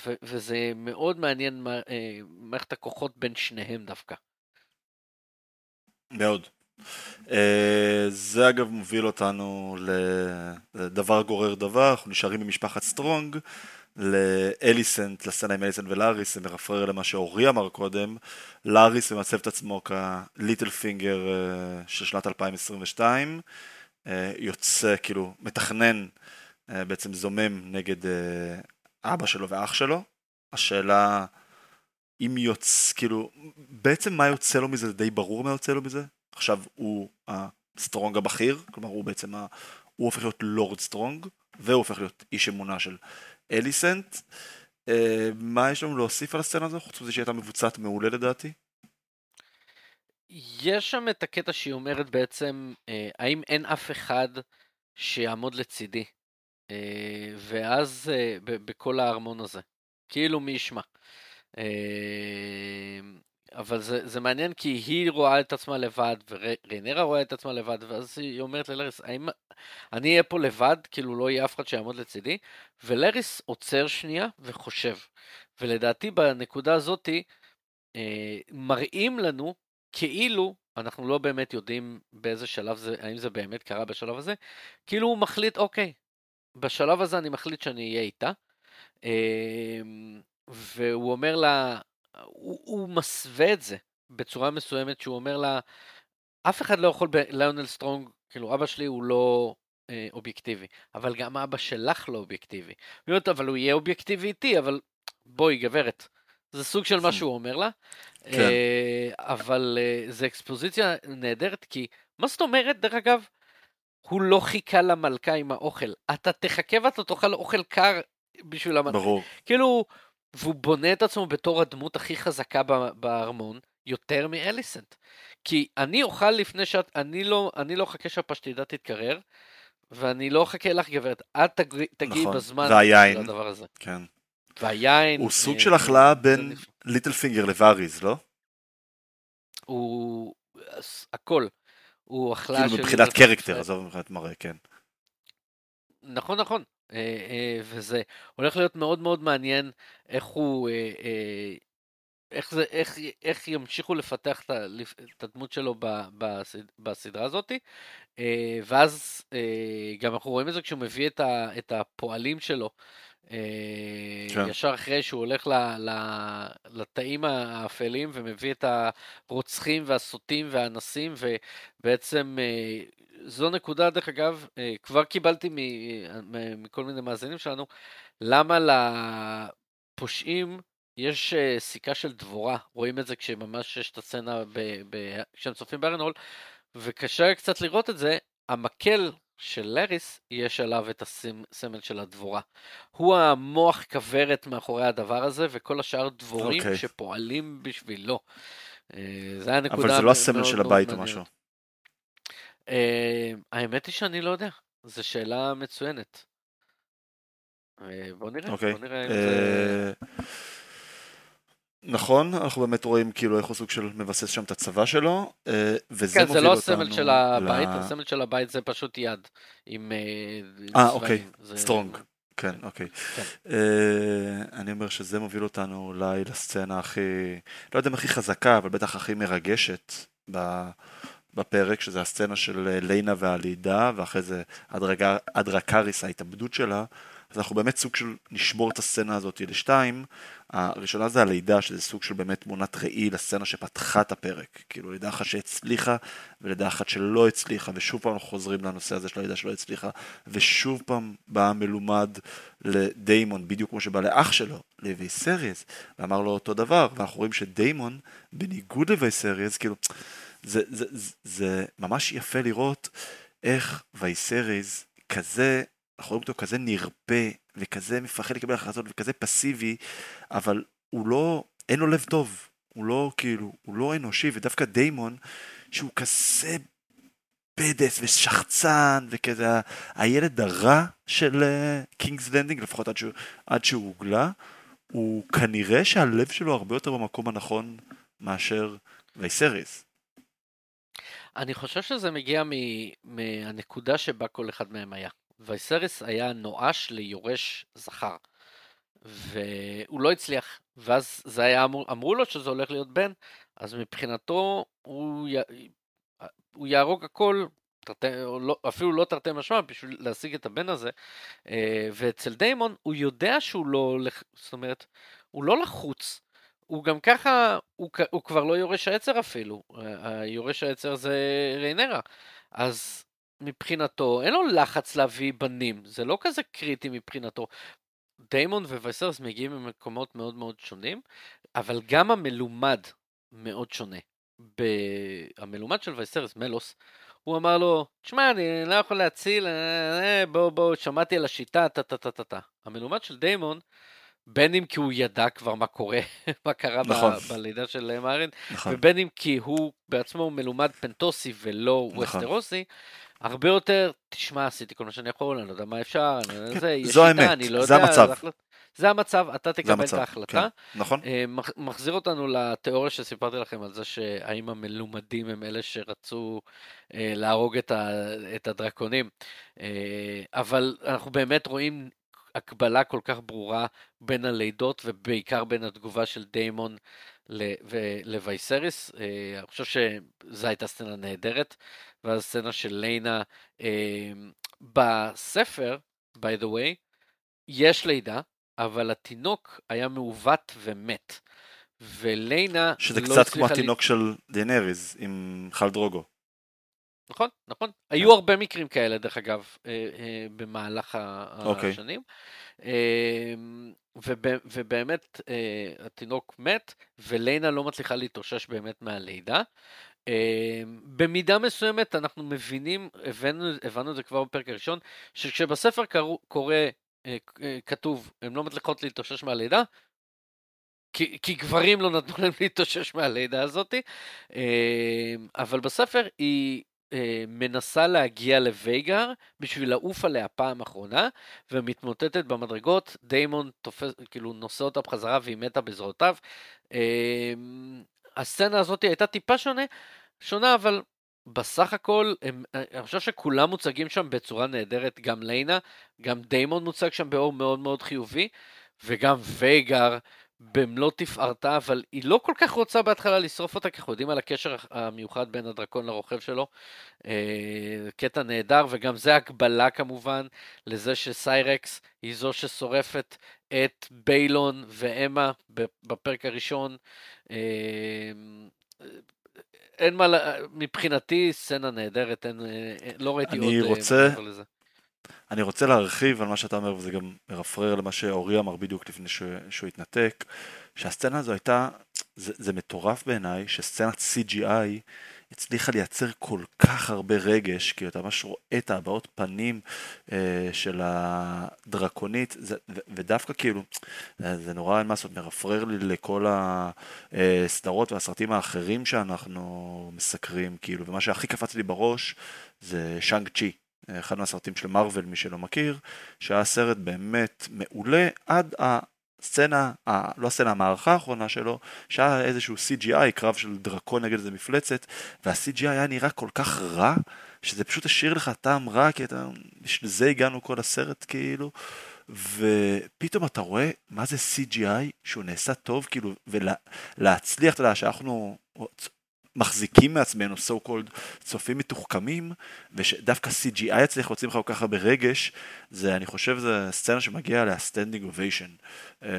ו- וזה מאוד מעניין uh, מערכת הכוחות בין שניהם דווקא. מאוד. אה, זה אגב מוביל אותנו לדבר גורר דבר, אנחנו נשארים במשפחת סטרונג. לאליסנט, לסצנה עם אליסנט ולאריס, זה מרפרר למה שאורי אמר קודם, לאריס ממצב את עצמו כליטל פינגר אה, של שנת 2022, אה, יוצא, כאילו, מתכנן, אה, בעצם זומם נגד אבא שלו ואח שלו. השאלה אם יוצא, כאילו, בעצם מה יוצא לו מזה, זה די ברור מה יוצא לו מזה. עכשיו הוא הסטרונג הבכיר, כלומר הוא בעצם, ה... הוא הופך להיות לורד סטרונג, והוא הופך להיות איש אמונה של אליסנט. אה, מה יש לנו להוסיף על הסצנה הזו, חוץ מזה שהיא הייתה מבוצעת מעולה לדעתי? יש שם את הקטע שהיא אומרת בעצם, אה, האם אין אף אחד שיעמוד לצידי? אה, ואז בכל הארמון הזה, כאילו מי ישמע. אבל זה, זה מעניין כי היא רואה את עצמה לבד, וריינרה רואה את עצמה לבד, ואז היא אומרת ללריס, האם אני אהיה פה לבד, כאילו לא יהיה אף אחד שיעמוד לצידי? ולריס עוצר שנייה וחושב. ולדעתי בנקודה הזאתי, אה, מראים לנו כאילו, אנחנו לא באמת יודעים באיזה שלב זה, האם זה באמת קרה בשלב הזה, כאילו הוא מחליט, אוקיי, בשלב הזה אני מחליט שאני אהיה איתה. אה, והוא אומר לה, הוא, הוא מסווה את זה בצורה מסוימת, שהוא אומר לה, אף אחד לא יכול בליונל סטרונג, כאילו אבא שלי הוא לא אה, אובייקטיבי, אבל גם אבא שלך לא אובייקטיבי. היא אומרת, אבל הוא יהיה אובייקטיבי איתי, אבל בואי גברת. זה סוג של מה שהוא אומר לה, כן. אה, אבל אה, זה אקספוזיציה נהדרת, כי מה זאת אומרת, דרך אגב, הוא לא חיכה למלכה עם האוכל. אתה תחכה ואתה תאכל אוכל קר בשביל המלכה. ברור. כאילו, והוא בונה את עצמו בתור הדמות הכי חזקה בארמון, יותר מאליסנט. כי אני אוכל לפני שאת, אני לא, אני לא אחכה שהפשטידה תתקרר, ואני לא אחכה לך גברת, את תגיעי נכון. בזמן והיין, לדבר הזה. כן. והיין... הוא סוג אה, של החלאה בין ליטל פינגר לווריז, לא? הוא... הכל. הוא החלאה כאילו של... כאילו מבחינת קרקטר, עזוב מבחינת מראה, כן. נכון, נכון. אה, אה, וזה הולך להיות מאוד מאוד מעניין איך הוא, אה, איך, זה, איך, איך ימשיכו לפתח את הדמות שלו בסדרה הזאת. ואז גם אנחנו רואים את זה כשהוא מביא את הפועלים שלו. כן. ישר אחרי שהוא הולך ל, ל, לתאים האפלים ומביא את הרוצחים והסוטים והאנסים ובעצם זו נקודה, דרך אגב, אה, כבר קיבלתי מכל מיני מאזינים שלנו, למה לפושעים יש אה, סיכה של דבורה, רואים את זה כשממש יש את הסצנה כשהם צופים בארנול, וקשה קצת לראות את זה, המקל של לאריס, יש עליו את הסמל של הדבורה. הוא המוח כוורת מאחורי הדבר הזה, וכל השאר דבורים okay. אוקיי. שפועלים בשבילו. אה, זה הנקודה אבל זה לא הסמל של הבית או משהו. אה, האמת היא שאני לא יודע, זו שאלה מצוינת. אה, בוא נראה, אוקיי. בוא נראה אם זה... אה, נכון, אנחנו באמת רואים כאילו איך הוא סוג של מבסס שם את הצבא שלו, וזה כן, זה לא הסמל של הבית, הסמל של הבית זה פשוט יד עם אה, אוקיי, סטרונג. כן, אוקיי. כן. אני אומר שזה מוביל אותנו אולי לסצנה הכי, לא יודע אם הכי חזקה, אבל בטח הכי מרגשת בפרק, שזה הסצנה של אה, ליינה והלידה, ואחרי זה אדרקריס, ההתאבדות שלה, אז אנחנו באמת סוג של נשבור את הסצנה הזאת לשתיים. הראשונה זה הלידה, שזה סוג של באמת תמונת ראי לסצנה שפתחה את הפרק. כאילו לידה אחת שהצליחה, ולידה אחת שלא הצליחה, ושוב פעם אנחנו חוזרים לנושא הזה של הלידה שלא הצליחה, ושוב פעם בא מלומד לדיימון, בדיוק כמו שבא לאח שלו, לוויסריאס, ואמר לו אותו דבר, ואנחנו רואים שדיימון, בניגוד לוויסריאס, כאילו, זה, זה, זה, זה ממש יפה לראות איך ויסריס כזה, אנחנו רואים אותו כזה נרפה, וכזה מפחד לקבל החלטות, וכזה פסיבי, אבל הוא לא, אין לו לב טוב, הוא לא כאילו, הוא לא אנושי, ודווקא דיימון, שהוא כזה badass ושחצן, וכזה הילד הרע של קינגס uh, לנדינג, לפחות עד שהוא, עד שהוא הוגלה, הוא כנראה שהלב שלו הרבה יותר במקום הנכון מאשר וייסריס. אני חושב שזה מגיע מהנקודה שבה כל אחד מהם היה. וייסריס היה נואש ליורש זכר. והוא לא הצליח, ואז זה היה אמור, אמרו לו שזה הולך להיות בן, אז מבחינתו הוא, י, הוא יהרוג הכל, תרתי, לא, אפילו לא תרתי משמע, בשביל להשיג את הבן הזה. אה, ואצל דיימון הוא יודע שהוא לא, זאת אומרת, הוא לא לחוץ. הוא גם ככה, הוא, הוא כבר לא יורש העצר אפילו, היורש העצר זה ריינרה. אז מבחינתו, אין לו לחץ להביא בנים, זה לא כזה קריטי מבחינתו. דיימון ווייסרס מגיעים ממקומות מאוד מאוד שונים, אבל גם המלומד מאוד שונה. המלומד של וייסרס, מלוס, הוא אמר לו, תשמע, אני לא יכול להציל, אה, אה, בוא, בוא, שמעתי על השיטה, טה טה טה טה טה. המלומד של דיימון, בין אם כי הוא ידע כבר מה קורה, [laughs] מה קרה נכון. ב- בלידה של מארין, נכון. ובין אם כי הוא בעצמו מלומד פנטוסי ולא נכון. ווסטרוסי, הרבה יותר, תשמע, עשיתי כל מה שאני יכול, אני לא יודע מה אפשר, אני, כן, זה, זו שיטה, האמת, אני לא זה יודע, המצב. זה, זה המצב, אתה תקבל המצב, את ההחלטה. כן, נכון. אה, מחזיר אותנו לתיאוריה שסיפרתי לכם על זה שהאם המלומדים הם אלה שרצו אה, להרוג את, ה, את הדרקונים. אה, אבל אנחנו באמת רואים הקבלה כל כך ברורה בין הלידות ובעיקר בין התגובה של דיימון לווייסריס. אה, אני חושב שזו הייתה סצנה נהדרת, ואז סצנה של ליינה אה, בספר, by the way, יש לידה, אבל התינוק היה מעוות ומת. וליינה שזה לא קצת כמו התינוק לי... של דנריז עם חל דרוגו. נכון, נכון. כן. היו הרבה מקרים כאלה, דרך אגב, אה, אה, במהלך אוקיי. השנים. אמ, ובאמת אה, התינוק מת, וליינה לא מצליחה להתאושש באמת מהלידה. אמ, במידה מסוימת אנחנו מבינים, הבנו, הבנו את זה כבר בפרק הראשון, שכשבספר קורא, כתוב, הן לא מצליחות להתאושש מהלידה, כי, כי גברים לא נתנו להם להתאושש מהלידה הזאת, אמ, אבל בספר היא אה, מנסה להגיע לווייגר בשביל לעוף עליה פעם אחרונה, ומתמוטטת במדרגות, דיימון תופס, כאילו נושא אותה בחזרה והיא מתה בזרועותיו. אה, הסצנה הזאת הייתה טיפה שונה, שונה, אבל בסך הכל, הם, אני חושב שכולם מוצגים שם בצורה נהדרת, גם ליינה, גם דיימון מוצג שם באור מאוד מאוד חיובי, וגם וייגר, במלוא תפארתה, אבל היא לא כל כך רוצה בהתחלה לשרוף אותה, כי אנחנו יודעים על הקשר המיוחד בין הדרקון לרוכב שלו. אה, קטע נהדר, וגם זה הקבלה כמובן לזה שסיירקס היא זו ששורפת את ביילון ואמה בפרק הראשון. אה, אין מה, מבחינתי סצנה נהדרת, אין, אה, לא ראיתי עוד רוצה... אני רוצה להרחיב על מה שאתה אומר, וזה גם מרפרר למה שאורי אמר בדיוק לפני ש... שהוא התנתק, שהסצנה הזו הייתה, זה, זה מטורף בעיניי, שסצנת CGI הצליחה לייצר כל כך הרבה רגש, כי אתה ממש רואה את הבעות פנים אה, של הדרקונית, זה, ו, ודווקא כאילו, זה נורא אין מה לעשות, מרפרר לי לכל הסדרות והסרטים האחרים שאנחנו מסקרים, כאילו, ומה שהכי קפץ לי בראש זה שאנג צ'י. אחד מהסרטים של מארוול, מי שלא מכיר, שהיה סרט באמת מעולה עד הסצנה, לא הסצנה, המערכה האחרונה שלו, שהיה איזשהו CGI, קרב של דרקון נגד איזה מפלצת, וה-CGI היה נראה כל כך רע, שזה פשוט השאיר לך טעם רע, כי אתה, בשביל זה הגענו כל הסרט כאילו, ופתאום אתה רואה מה זה CGI שהוא נעשה טוב, כאילו, ולהצליח, אתה יודע, שאנחנו מחזיקים מעצמנו, so called, צופים מתוחכמים, ושדווקא CGI יצליח להוציא ממך כל כך הרבה רגש, זה, אני חושב, זה סצנה שמגיעה אליה standing ovation. אה,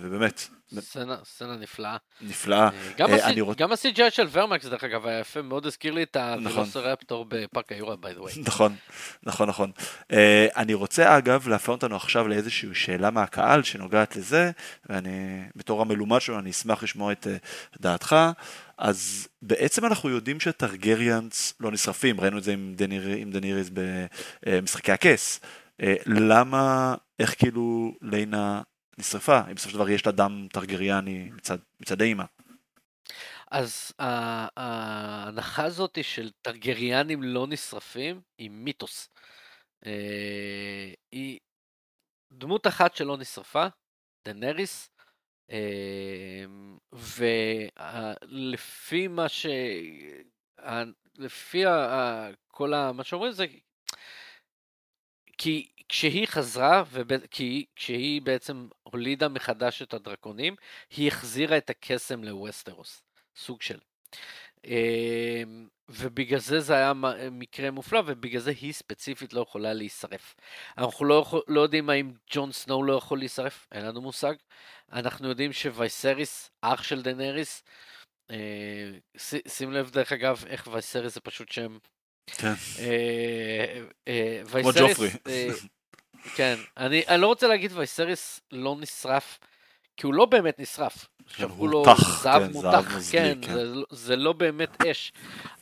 ובאמת, סצנה, סצנה נפלאה. נפלאה. אה, גם, אה, הסי, רוצ- גם ה-CGI של ורמקס, דרך אגב, היה יפה, מאוד הזכיר לי את נכון. הוולוסרפטור בפארק היורה, by the way. [laughs] נכון, נכון, נכון. Uh, אני רוצה אגב להפנות אותנו עכשיו לאיזושהי שאלה מהקהל שנוגעת לזה, ואני בתור המלומד שלו אני אשמח לשמוע את uh, דעתך. אז בעצם אנחנו יודעים שטרגריאנס לא נשרפים, ראינו את זה עם דניר, דניריס במשחקי הכס. Uh, למה, איך כאילו ליינה נשרפה, אם בסופו של דבר יש לה דם טרגריאני מצד, מצד האימא. אז ה- ההנחה הזאת של טרגריאנים לא נשרפים היא מיתוס. אה, היא דמות אחת שלא נשרפה, דנריס, אה, ולפי מה ש... לפי כל ה... מה שאומרים זה... כי כשהיא חזרה, וב... כי כשהיא בעצם הולידה מחדש את הדרקונים, היא החזירה את הקסם לווסטרוס, סוג של. אמ, ובגלל זה זה היה מקרה מופלא, ובגלל זה היא ספציפית לא יכולה להישרף. אנחנו לא, יכול, לא יודעים האם ג'ון סנואו לא יכול להישרף, אין לנו מושג. אנחנו יודעים שווייסריס, אח של דנריס, אה, ש- שים לב דרך אגב איך וייסריס זה פשוט שם. כן. אה, אה, וייסריס. אה, כן, אני, אני לא רוצה להגיד וייסריס לא נשרף, כי הוא לא באמת נשרף. שפכו הוא לו מותך, זהב כן, זהב מותך, נוזלי, כן, כן. זה, לא- זה לא באמת אש.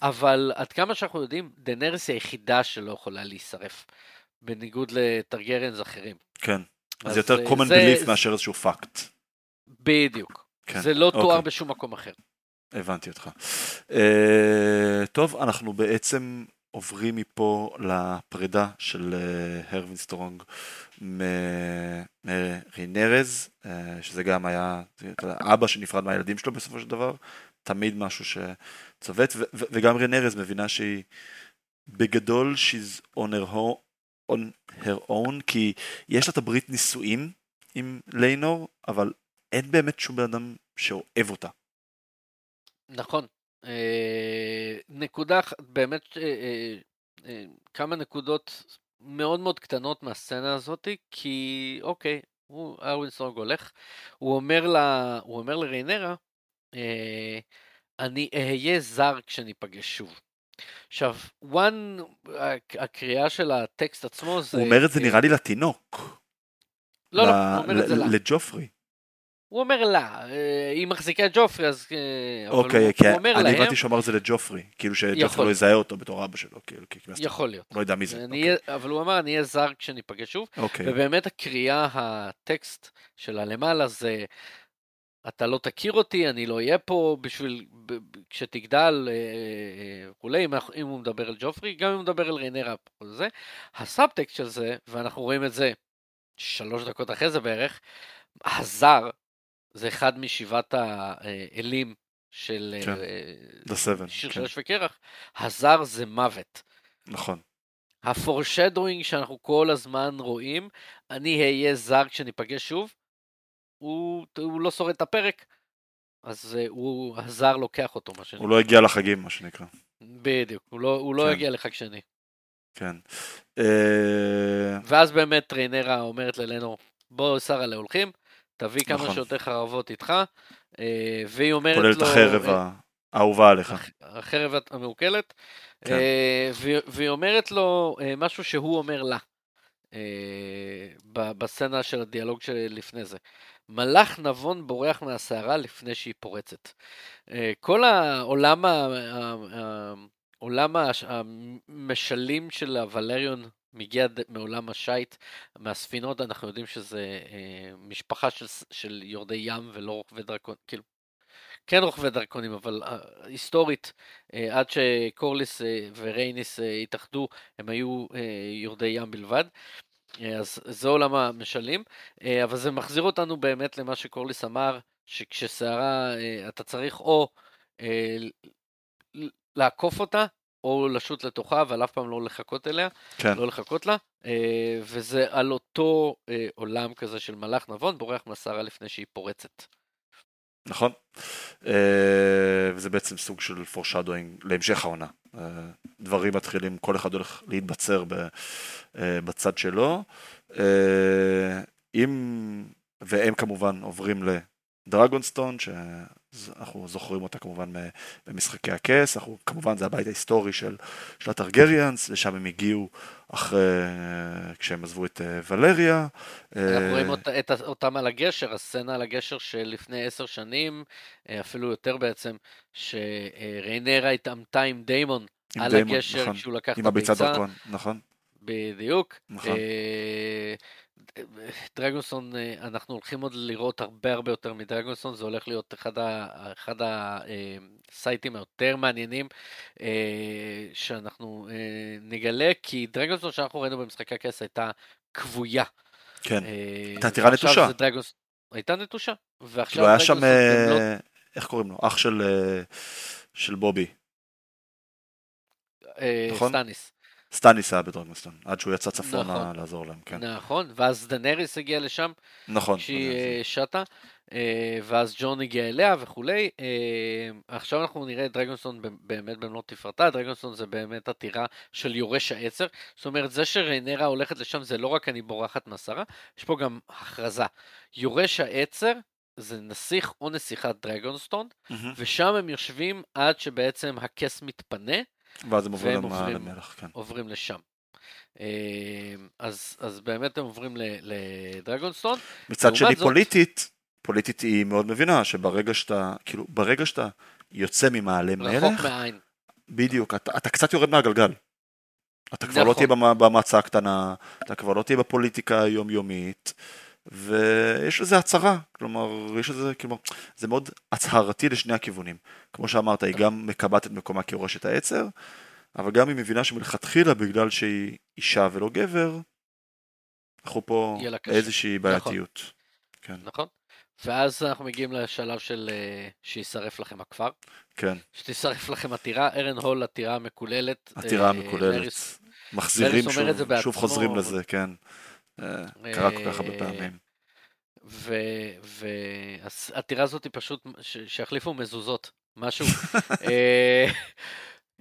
אבל עד כמה שאנחנו יודעים, דנריס היא היחידה שלא יכולה להישרף, בניגוד לטארגריאנס אחרים. כן. אז אז, יותר אה, common זה- belief מאשר איזשהו פאקט. בדיוק. כן, זה לא תואם אוקיי. בשום מקום אחר. הבנתי אותך. Uh, טוב, אנחנו בעצם עוברים מפה לפרידה של uh, הרווין סטרונג מריינירה, uh, שזה גם היה אבא שנפרד מהילדים שלו בסופו של דבר, תמיד משהו שצובט, וגם ריינירה מבינה שהיא בגדול she's on her, on her own, כי יש לה את הברית נישואים עם ליינור, אבל אין באמת שום בן אדם שאוהב אותה. נכון. אה, נקודה, באמת, אה, אה, כמה נקודות מאוד מאוד קטנות מהסצנה הזאת, כי אוקיי, הוא, הרווין סטרונג הולך, הוא אומר, לה, הוא אומר לריינירה, אני אהיה זר כשניפגש שוב. עכשיו, one, הק- הקריאה של הטקסט עצמו זה... הוא אומר את זה אה, נראה לי לתינוק. לא, לא, הוא אומר את זה לה. לג'ופרי. הוא אומר לה, אה, היא מחזיקה את ג'ופרי, אז... אה, אוקיי, כי הוא אומר אני להם, הבנתי שהוא אמר את זה לג'ופרי. כאילו שג'ופרי. לא יזהה אותו בתור אבא שלו. כאילו, כאילו, יכול להיות. לא יודע מי זה. אני אוקיי. אהיה- אבל הוא אמר, אני אהיה זר כשניפגש שוב. אוקיי. ובאמת הקריאה, הטקסט של הלמעלה זה, אתה לא תכיר אותי, אני לא אהיה פה בשביל, כשתגדל אה, וכולי, אם, הוא מדבר על ג'ופרי, גם אם הוא מדבר על ריינרה וזה. הסאבטקסט של זה, ואנחנו רואים את זה שלוש דקות אחרי זה בערך, הזר זה אחד משבעת האלים של כן, אה, The Seven, שיר כן. של אש וקרח, הזר זה מוות. נכון. הפורשדווינג שאנחנו כל הזמן רואים, אני אהיה זר כשניפגש שוב, הוא, הוא לא שורד את הפרק, אז uh, הוא, הזר לוקח אותו, מה שנקרא. הוא לא הגיע לחגים, מה שנקרא. בדיוק, הוא לא, הוא לא כן. יגיע לחג שני. כן. אה, ואז באמת טריינרה אומרת ללנור, בוא שרה להולכים, תביא כמה נכון. שיותר חרבות איתך, אה, והיא אומרת כולל לו... את החרב אה, האהובה עליך. הח- החרב המעוקלת, כן. אה, והיא- אומרת לו אה, משהו שהוא אומר לה, אה, בסצנה של הדיאלוג שלפני זה. מלאך נבון בורח מהסערה לפני שהיא פורצת. אה, כל העולם, ה- ה- ה- עולם הש- המשלים של הוולריון מגיע מעולם השיט, מהספינות, אנחנו יודעים שזה אה, משפחה של, של יורדי ים ולא רוכבי דרקון, כאילו, כן רוכבי דרקונים, אבל אה, היסטורית, אה, עד שקורליס ורייניס אה, התאחדו, הם היו יורדי ים בלבד. אז זה עולם המשלים, אבל זה מחזיר אותנו באמת למה שקורליס אמר, שכשסערה, אתה צריך או לעקוף אותה, או לשוט לתוכה, אבל אף פעם לא לחכות אליה, כן. לא לחכות לה, אה, וזה על אותו אה, עולם כזה של מלאך נבון, בורח מהסערה לפני שהיא פורצת. נכון. אה, וזה בעצם סוג של foreshadowing להמשך העונה. דברים מתחילים, כל אחד הולך להתבצר בצד שלו. אם, והם כמובן עוברים לדרגונסטון, שאנחנו זוכרים אותה כמובן במשחקי הכס, אנחנו, כמובן זה הבית ההיסטורי של, של הטרגריאנס, לשם הם הגיעו אחרי, כשהם עזבו את אה, ולריה. אנחנו אה, רואים אות- את אותם על הגשר, הסצנה על הגשר שלפני עשר שנים, אה, אפילו יותר בעצם, שריינרה התעמתה עם דיימון עם על דיימון, הגשר נכון. כשהוא לקח את עם הביצת הביצה. דרכון, נכון. בדיוק. נכון. אה, דרגונסון, אה, אנחנו הולכים עוד לראות הרבה הרבה יותר מדרגונסון, זה הולך להיות אחד, ה, אחד הסייטים היותר מעניינים אה, שאנחנו אה, נגלה, כי דרגונסון שאנחנו ראינו במשחקי הכס הייתה כבויה. כן. אה, הייתה ועכשיו נטושה. זה דרגונס... הייתה נטושה. ועכשיו כאילו היה שם, אה, איך קוראים לו? אח של, אה, של בובי. אה, נכון? סטניס. סטניס היה בדרגונסטון, עד שהוא יצא צפונה נכון. לעזור להם, כן. נכון, ואז דנריס הגיע לשם, נכון. שהיא זה- אה, שטה, אה, ואז ג'ון הגיע אליה וכולי. אה, עכשיו אנחנו נראה את דרגונסון ב- באמת במלוא תפארתה, דרגונסון זה באמת עתירה של יורש העצר. זאת אומרת, זה שריינרה הולכת לשם זה לא רק אני בורחת מהשרה, יש פה גם הכרזה. יורש העצר זה נסיך או נסיכת דרגונסטון, מהמם. ושם הם יושבים עד שבעצם הכס מתפנה, ואז הם עוברים עוברים- למלך, כן. עוברים לשם. אה, אז, אז באמת הם עוברים לדרגונסטון. מצד שני זאת- פוליטית, פוליטית היא מאוד מבינה שברגע שאתה, כאילו, ברגע שאתה יוצא ממעלה רחוק מלך, מהעין. בדיוק, אתה, אתה קצת יורד מהגלגל. אתה כבר לא נכון. תהיה במ- הקטנה, אתה כבר לא תהיה בפוליטיקה היומיומית, ויש לזה הצהרה, כלומר, יש לזה, כלומר, זה מאוד הצהרתי לשני הכיוונים. כמו שאמרת, היא גם מקבעת את מקומה כיורשת העצר, אבל גם היא מבינה שמלכתחילה, בגלל שהיא אישה ולא גבר, אנחנו פה. באיזושהי נכון. בעייתיות. כן, נכון? ואז אנחנו מגיעים לשלב של אה, שישרף לכם הכפר, כן, שתשרף לכם עתירה, ארן הול עתירה המקוללת. עתירה אה, המקוללת. לריס- מחזירים שוב, שוב חוזרים לזה, כן. אה, קרה כל כך הרבה פעמים. והעתירה הזאת היא פשוט, שיחליפו מזוזות, משהו. [laughs] אה,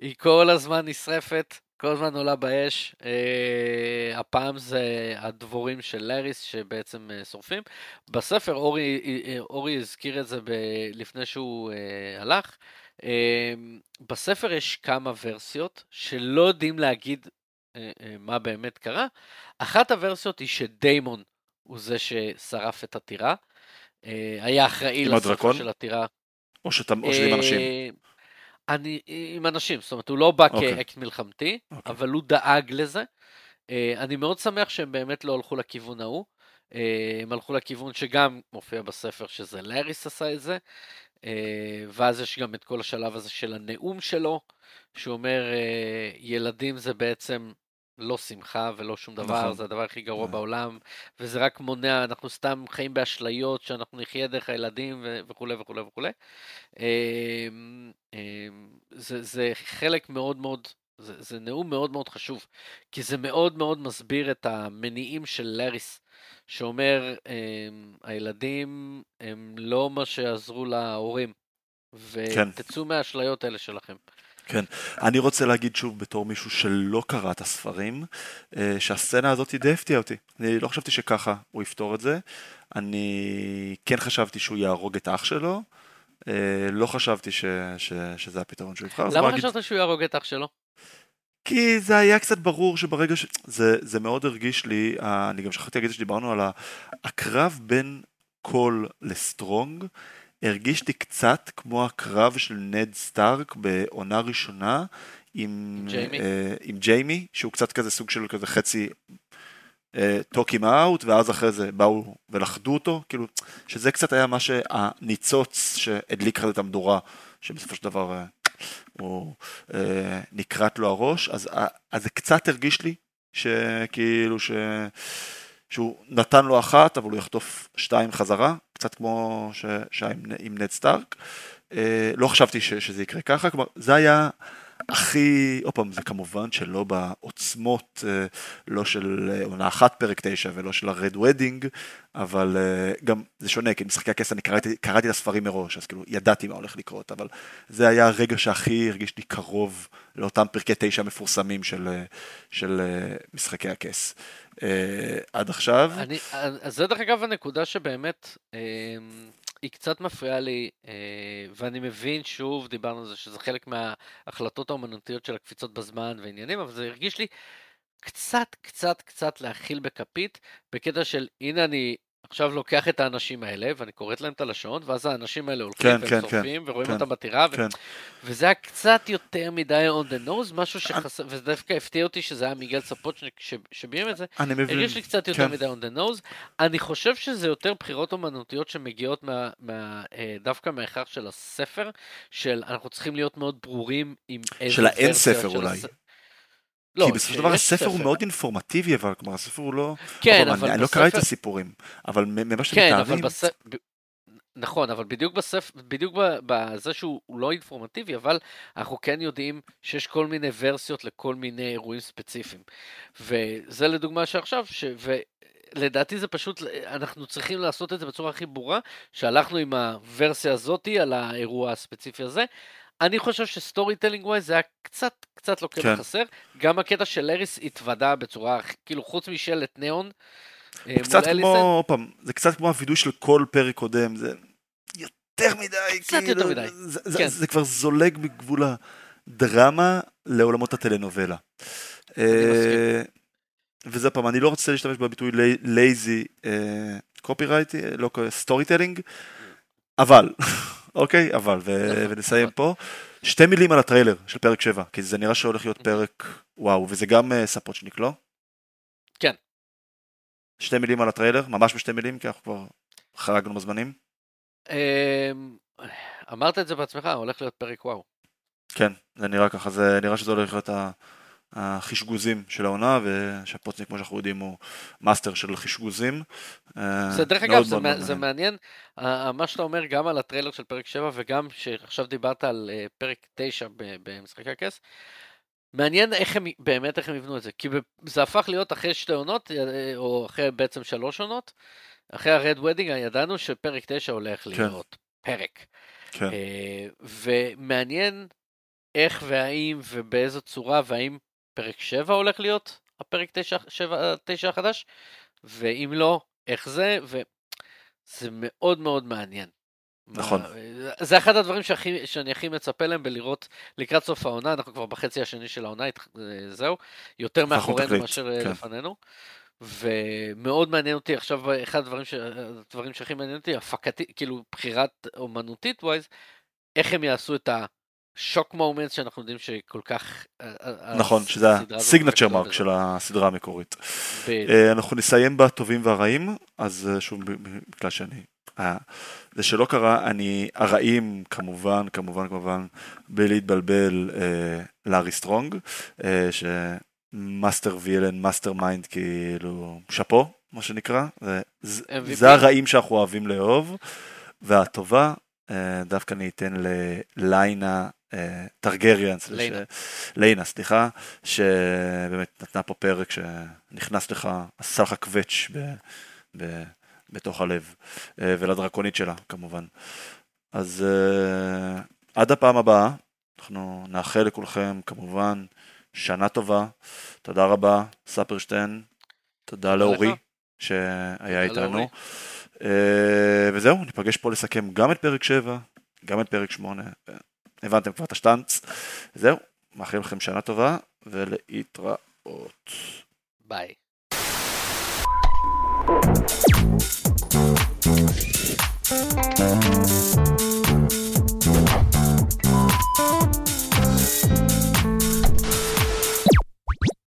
היא כל הזמן נשרפת, כל הזמן עולה באש. אה, הפעם זה הדבורים של לאריס שבעצם שורפים. בספר אורי, אורי הזכיר את זה ב- לפני שהוא הלך. בספר יש כמה ורסיות שלא יודעים להגיד מה באמת קרה. אחת הוורסיות היא שדיימון הוא זה ששרף את הטירה. אה, היה אחראי לשרפה הדרקון? של הטירה. או שאתה, עם אנשים. אה, אני, עם אנשים, זאת אומרת, הוא לא בא אוקיי. כאקט מלחמתי, אוקיי. אבל הוא דאג לזה. אה, אני מאוד שמח שהם באמת לא הלכו לכיוון ההוא. אה, הם הלכו לכיוון שגם מופיע בספר שזה לאריס עשה את זה. אה, ואז יש גם את כל השלב הזה של הנאום שלו, שהוא אומר, אה, ילדים זה בעצם לא שמחה ולא שום דבר, נכון. זה הדבר הכי גרוע אה. בעולם, וזה רק מונע, אנחנו סתם חיים באשליות שאנחנו נחיה דרך הילדים ו- וכולי וכולי וכולי. אמ, אמ, זה, זה חלק מאוד מאוד, זה, זה נאום מאוד מאוד חשוב, כי זה מאוד מאוד מסביר את המניעים של לאריס, שאומר, אמ, הילדים הם לא מה שעזרו להורים, כן. ותצאו מהאשליות האלה שלכם. אני רוצה להגיד שוב בתור מישהו שלא קרא את הספרים, אה, שהסצנה הזאת די הפתיעה אותי. אני לא חשבתי שככה הוא יפתור את זה. אני כן חשבתי שהוא יהרוג את אח שלו. אה, לא חשבתי ש, ש, שזה הפתרון שהוא יבחר. למה חשבת שהוא יהרוג את אח שלו? כי זה היה קצת ברור שברגע ש... זה, זה מאוד הרגיש לי, אני גם שכחתי להגיד שדיברנו על הקרב בין קול לסטרונג, הרגיש לי קצת כמו הקרב של נד סטארק בעונה ראשונה עם, עם ג'יימי? אה, עם ג'יימי, שהוא קצת כזה סוג של כזה חצי took him out, ואז אחרי זה באו ולכדו אותו, כאילו, שזה קצת היה מה שהניצוץ שהדליק לך את המדורה, שבסופו של דבר אה, הוא אה, נכרת לו הראש, אז, אה, אז זה קצת הרגיש לי שכאילו ש... שהוא נתן לו אחת, אבל הוא יחטוף שתיים חזרה, קצת כמו שהיה עם, נד סטארק. אה, לא חשבתי ש, שזה יקרה ככה, כלומר, זה היה הכי, עוד פעם, זה כמובן שלא בעוצמות, אה, לא של אה, עונה אחת פרק תשע ולא של הרד וודינג, אבל גם זה שונה, כי משחקי הכס אני קראתי, קראתי את הספרים מראש, אז כאילו ידעתי מה הולך לקרות, אבל זה היה הרגע שהכי הרגיש לי קרוב לאותם פרקי תשע מפורסמים של, של משחקי הכס. עד עכשיו. אני, אז זה דרך אגב הנקודה שבאמת, היא קצת מפריעה לי, אה, ואני מבין, שוב, דיברנו על זה, שזה חלק מההחלטות האומנותיות של הקפיצות בזמן ועניינים, אבל זה הרגיש לי קצת, קצת, קצת להכיל בכפית, בקטע של, הנה אני עכשיו לוקח את האנשים האלה, ואני כורת להם את הלשון, ואז האנשים האלה הולכים כן, והם כן, שורפים, כן, ורואים כן, אותם בטירה, ו... כן. וזה היה קצת יותר מדי on the nose, משהו שחסר, וזה דווקא הפתיע אותי שזה היה מיגל ספוצ'ניק שביים את זה. אני מבין. הרגיש לי קצת יותר כן. מדי on the nose. אני חושב שזה יותר בחירות אומנותיות שמגיעות מה, מה, אה, דווקא מההכרח של הספר, של אנחנו צריכים להיות מאוד ברורים עם איזה של האין ספר של אולי. הס- לא, כי בסופו של דבר הספר הוא. מאוד אינפורמטיבי, אבל כלומר הספר הוא לא... כן, פעם, אבל אני, אני לא קראתי את בספר- הסיפורים, אבל ממה שאתם כן, אבל מתארים, בספר... נכון, אבל בדיוק בספר, בדיוק ב- בזה שהוא הוא לא אינפורמטיבי, אבל אנחנו כן יודעים שיש כל מיני ורסיות לכל מיני אירועים ספציפיים. וזה לדוגמה שעכשיו, ש... ולדעתי זה פשוט, אנחנו צריכים לעשות את זה בצורה הכי ברורה, שהלכנו עם הוורסיה הזאתי על האירוע הספציפי הזה. אני חושב ש storytelling wise זה היה קצת, קצת לוקה כן. בחסר. גם הקטע של אריס התוודה בצורה, כאילו חוץ משלט ניאון. אה, קצת כמו, פעם, זה קצת כמו הווידוי של כל פרק קודם, זה יותר מדי, קצת כאילו, יותר מדי, זה, זה, כן. זה כבר זולג מגבול הדרמה לעולמות הטלנובלה. אה, וזה פעם, אני לא רוצה להשתמש בביטוי lazy copywriting, לא storytelling, אבל, אוקיי, אבל, ו- נכון, ונסיים. פה. שתי מילים על הטריילר של פרק 7, כי זה נראה שהולך להיות פרק, וואו, וזה גם אה, ספוצ'ניק, לא? כן. שתי מילים על הטריילר, ממש בשתי מילים, כי אנחנו כבר חרגנו בזמנים. אמ, אמרת את זה בעצמך, הולך להיות פרק וואו. כן, זה נראה ככה, זה נראה שזה הולך להיות ה- החשגוזים של העונה, ושפוצניק, כמו שאנחנו יודעים, הוא master של חשגוזים. אה, זה דרך אגב, זה מעניין, מה שאתה אומר גם על הטריילר של פרק 7 וגם שעכשיו דיברת על אה, פרק 9 ב- במשחקי הכס. מעניין איך הם, באמת איך הם יבנו את זה, כי זה הפך להיות אחרי שתי עונות, אה, או אחרי בעצם שלוש עונות, אחרי הרד וודינג ידענו שפרק 9 הולך כן. להיות פרק. כן. ומעניין איך והאם ובאיזו צורה והאם פרק 7 הולך להיות הפרק 9, 7, 9 החדש, ואם לא, איך זה, וזה מאוד מאוד מעניין. נכון. זה אחד הדברים שהכי, שאני הכי מצפה להם בלראות לקראת סוף העונה, אנחנו כבר בחצי השני של העונה, אה, זהו, יותר מאחורינו תקליט, מאשר אה, כן. לפנינו. ומאוד מעניין אותי עכשיו, אחד הדברים, ש... הדברים שהכי מעניין אותי, הפקתי, כאילו בחירת אומנותית ווייז, איך הם יעשו את ה shock moment שאנחנו יודעים שכל כך... אה, אה, נכון, הס- שזה ה signature mark. של הסדרה המקורית. אה, אנחנו נסיים בטובים והרעים, אז אה, שוב, בגלל שאני... אה, זה שלא קרה, אני הרעים כמובן, כמובן, כמובן, בלי להתבלבל, אה, לארי סטרונג, אה, ש master villain, mastermind, כאילו, שאפו, מה שנקרא, זה, הרעים שאנחנו אוהבים לאהוב, והטובה, אה, דווקא אני אתן לליינה טרגריאן, ליינה. סליחה, שבאמת נתנה פה פרק שנכנס לך, עשה לך קווץ' ב, ב, בתוך הלב, אה, ולדרקונית שלה כמובן. אז אה, עד הפעם הבאה, אנחנו נאחל לכולכם כמובן שנה טובה, תודה רבה, ספרשטיין, תודה לאורי. שהיה. איתנו. אה, וזהו, ניפגש פה לסכם גם את פרק 7, גם את פרק 8. הבנתם כבר את השטאנץ. זהו, מאחלים לכם שנה טובה ולהתראות. ביי.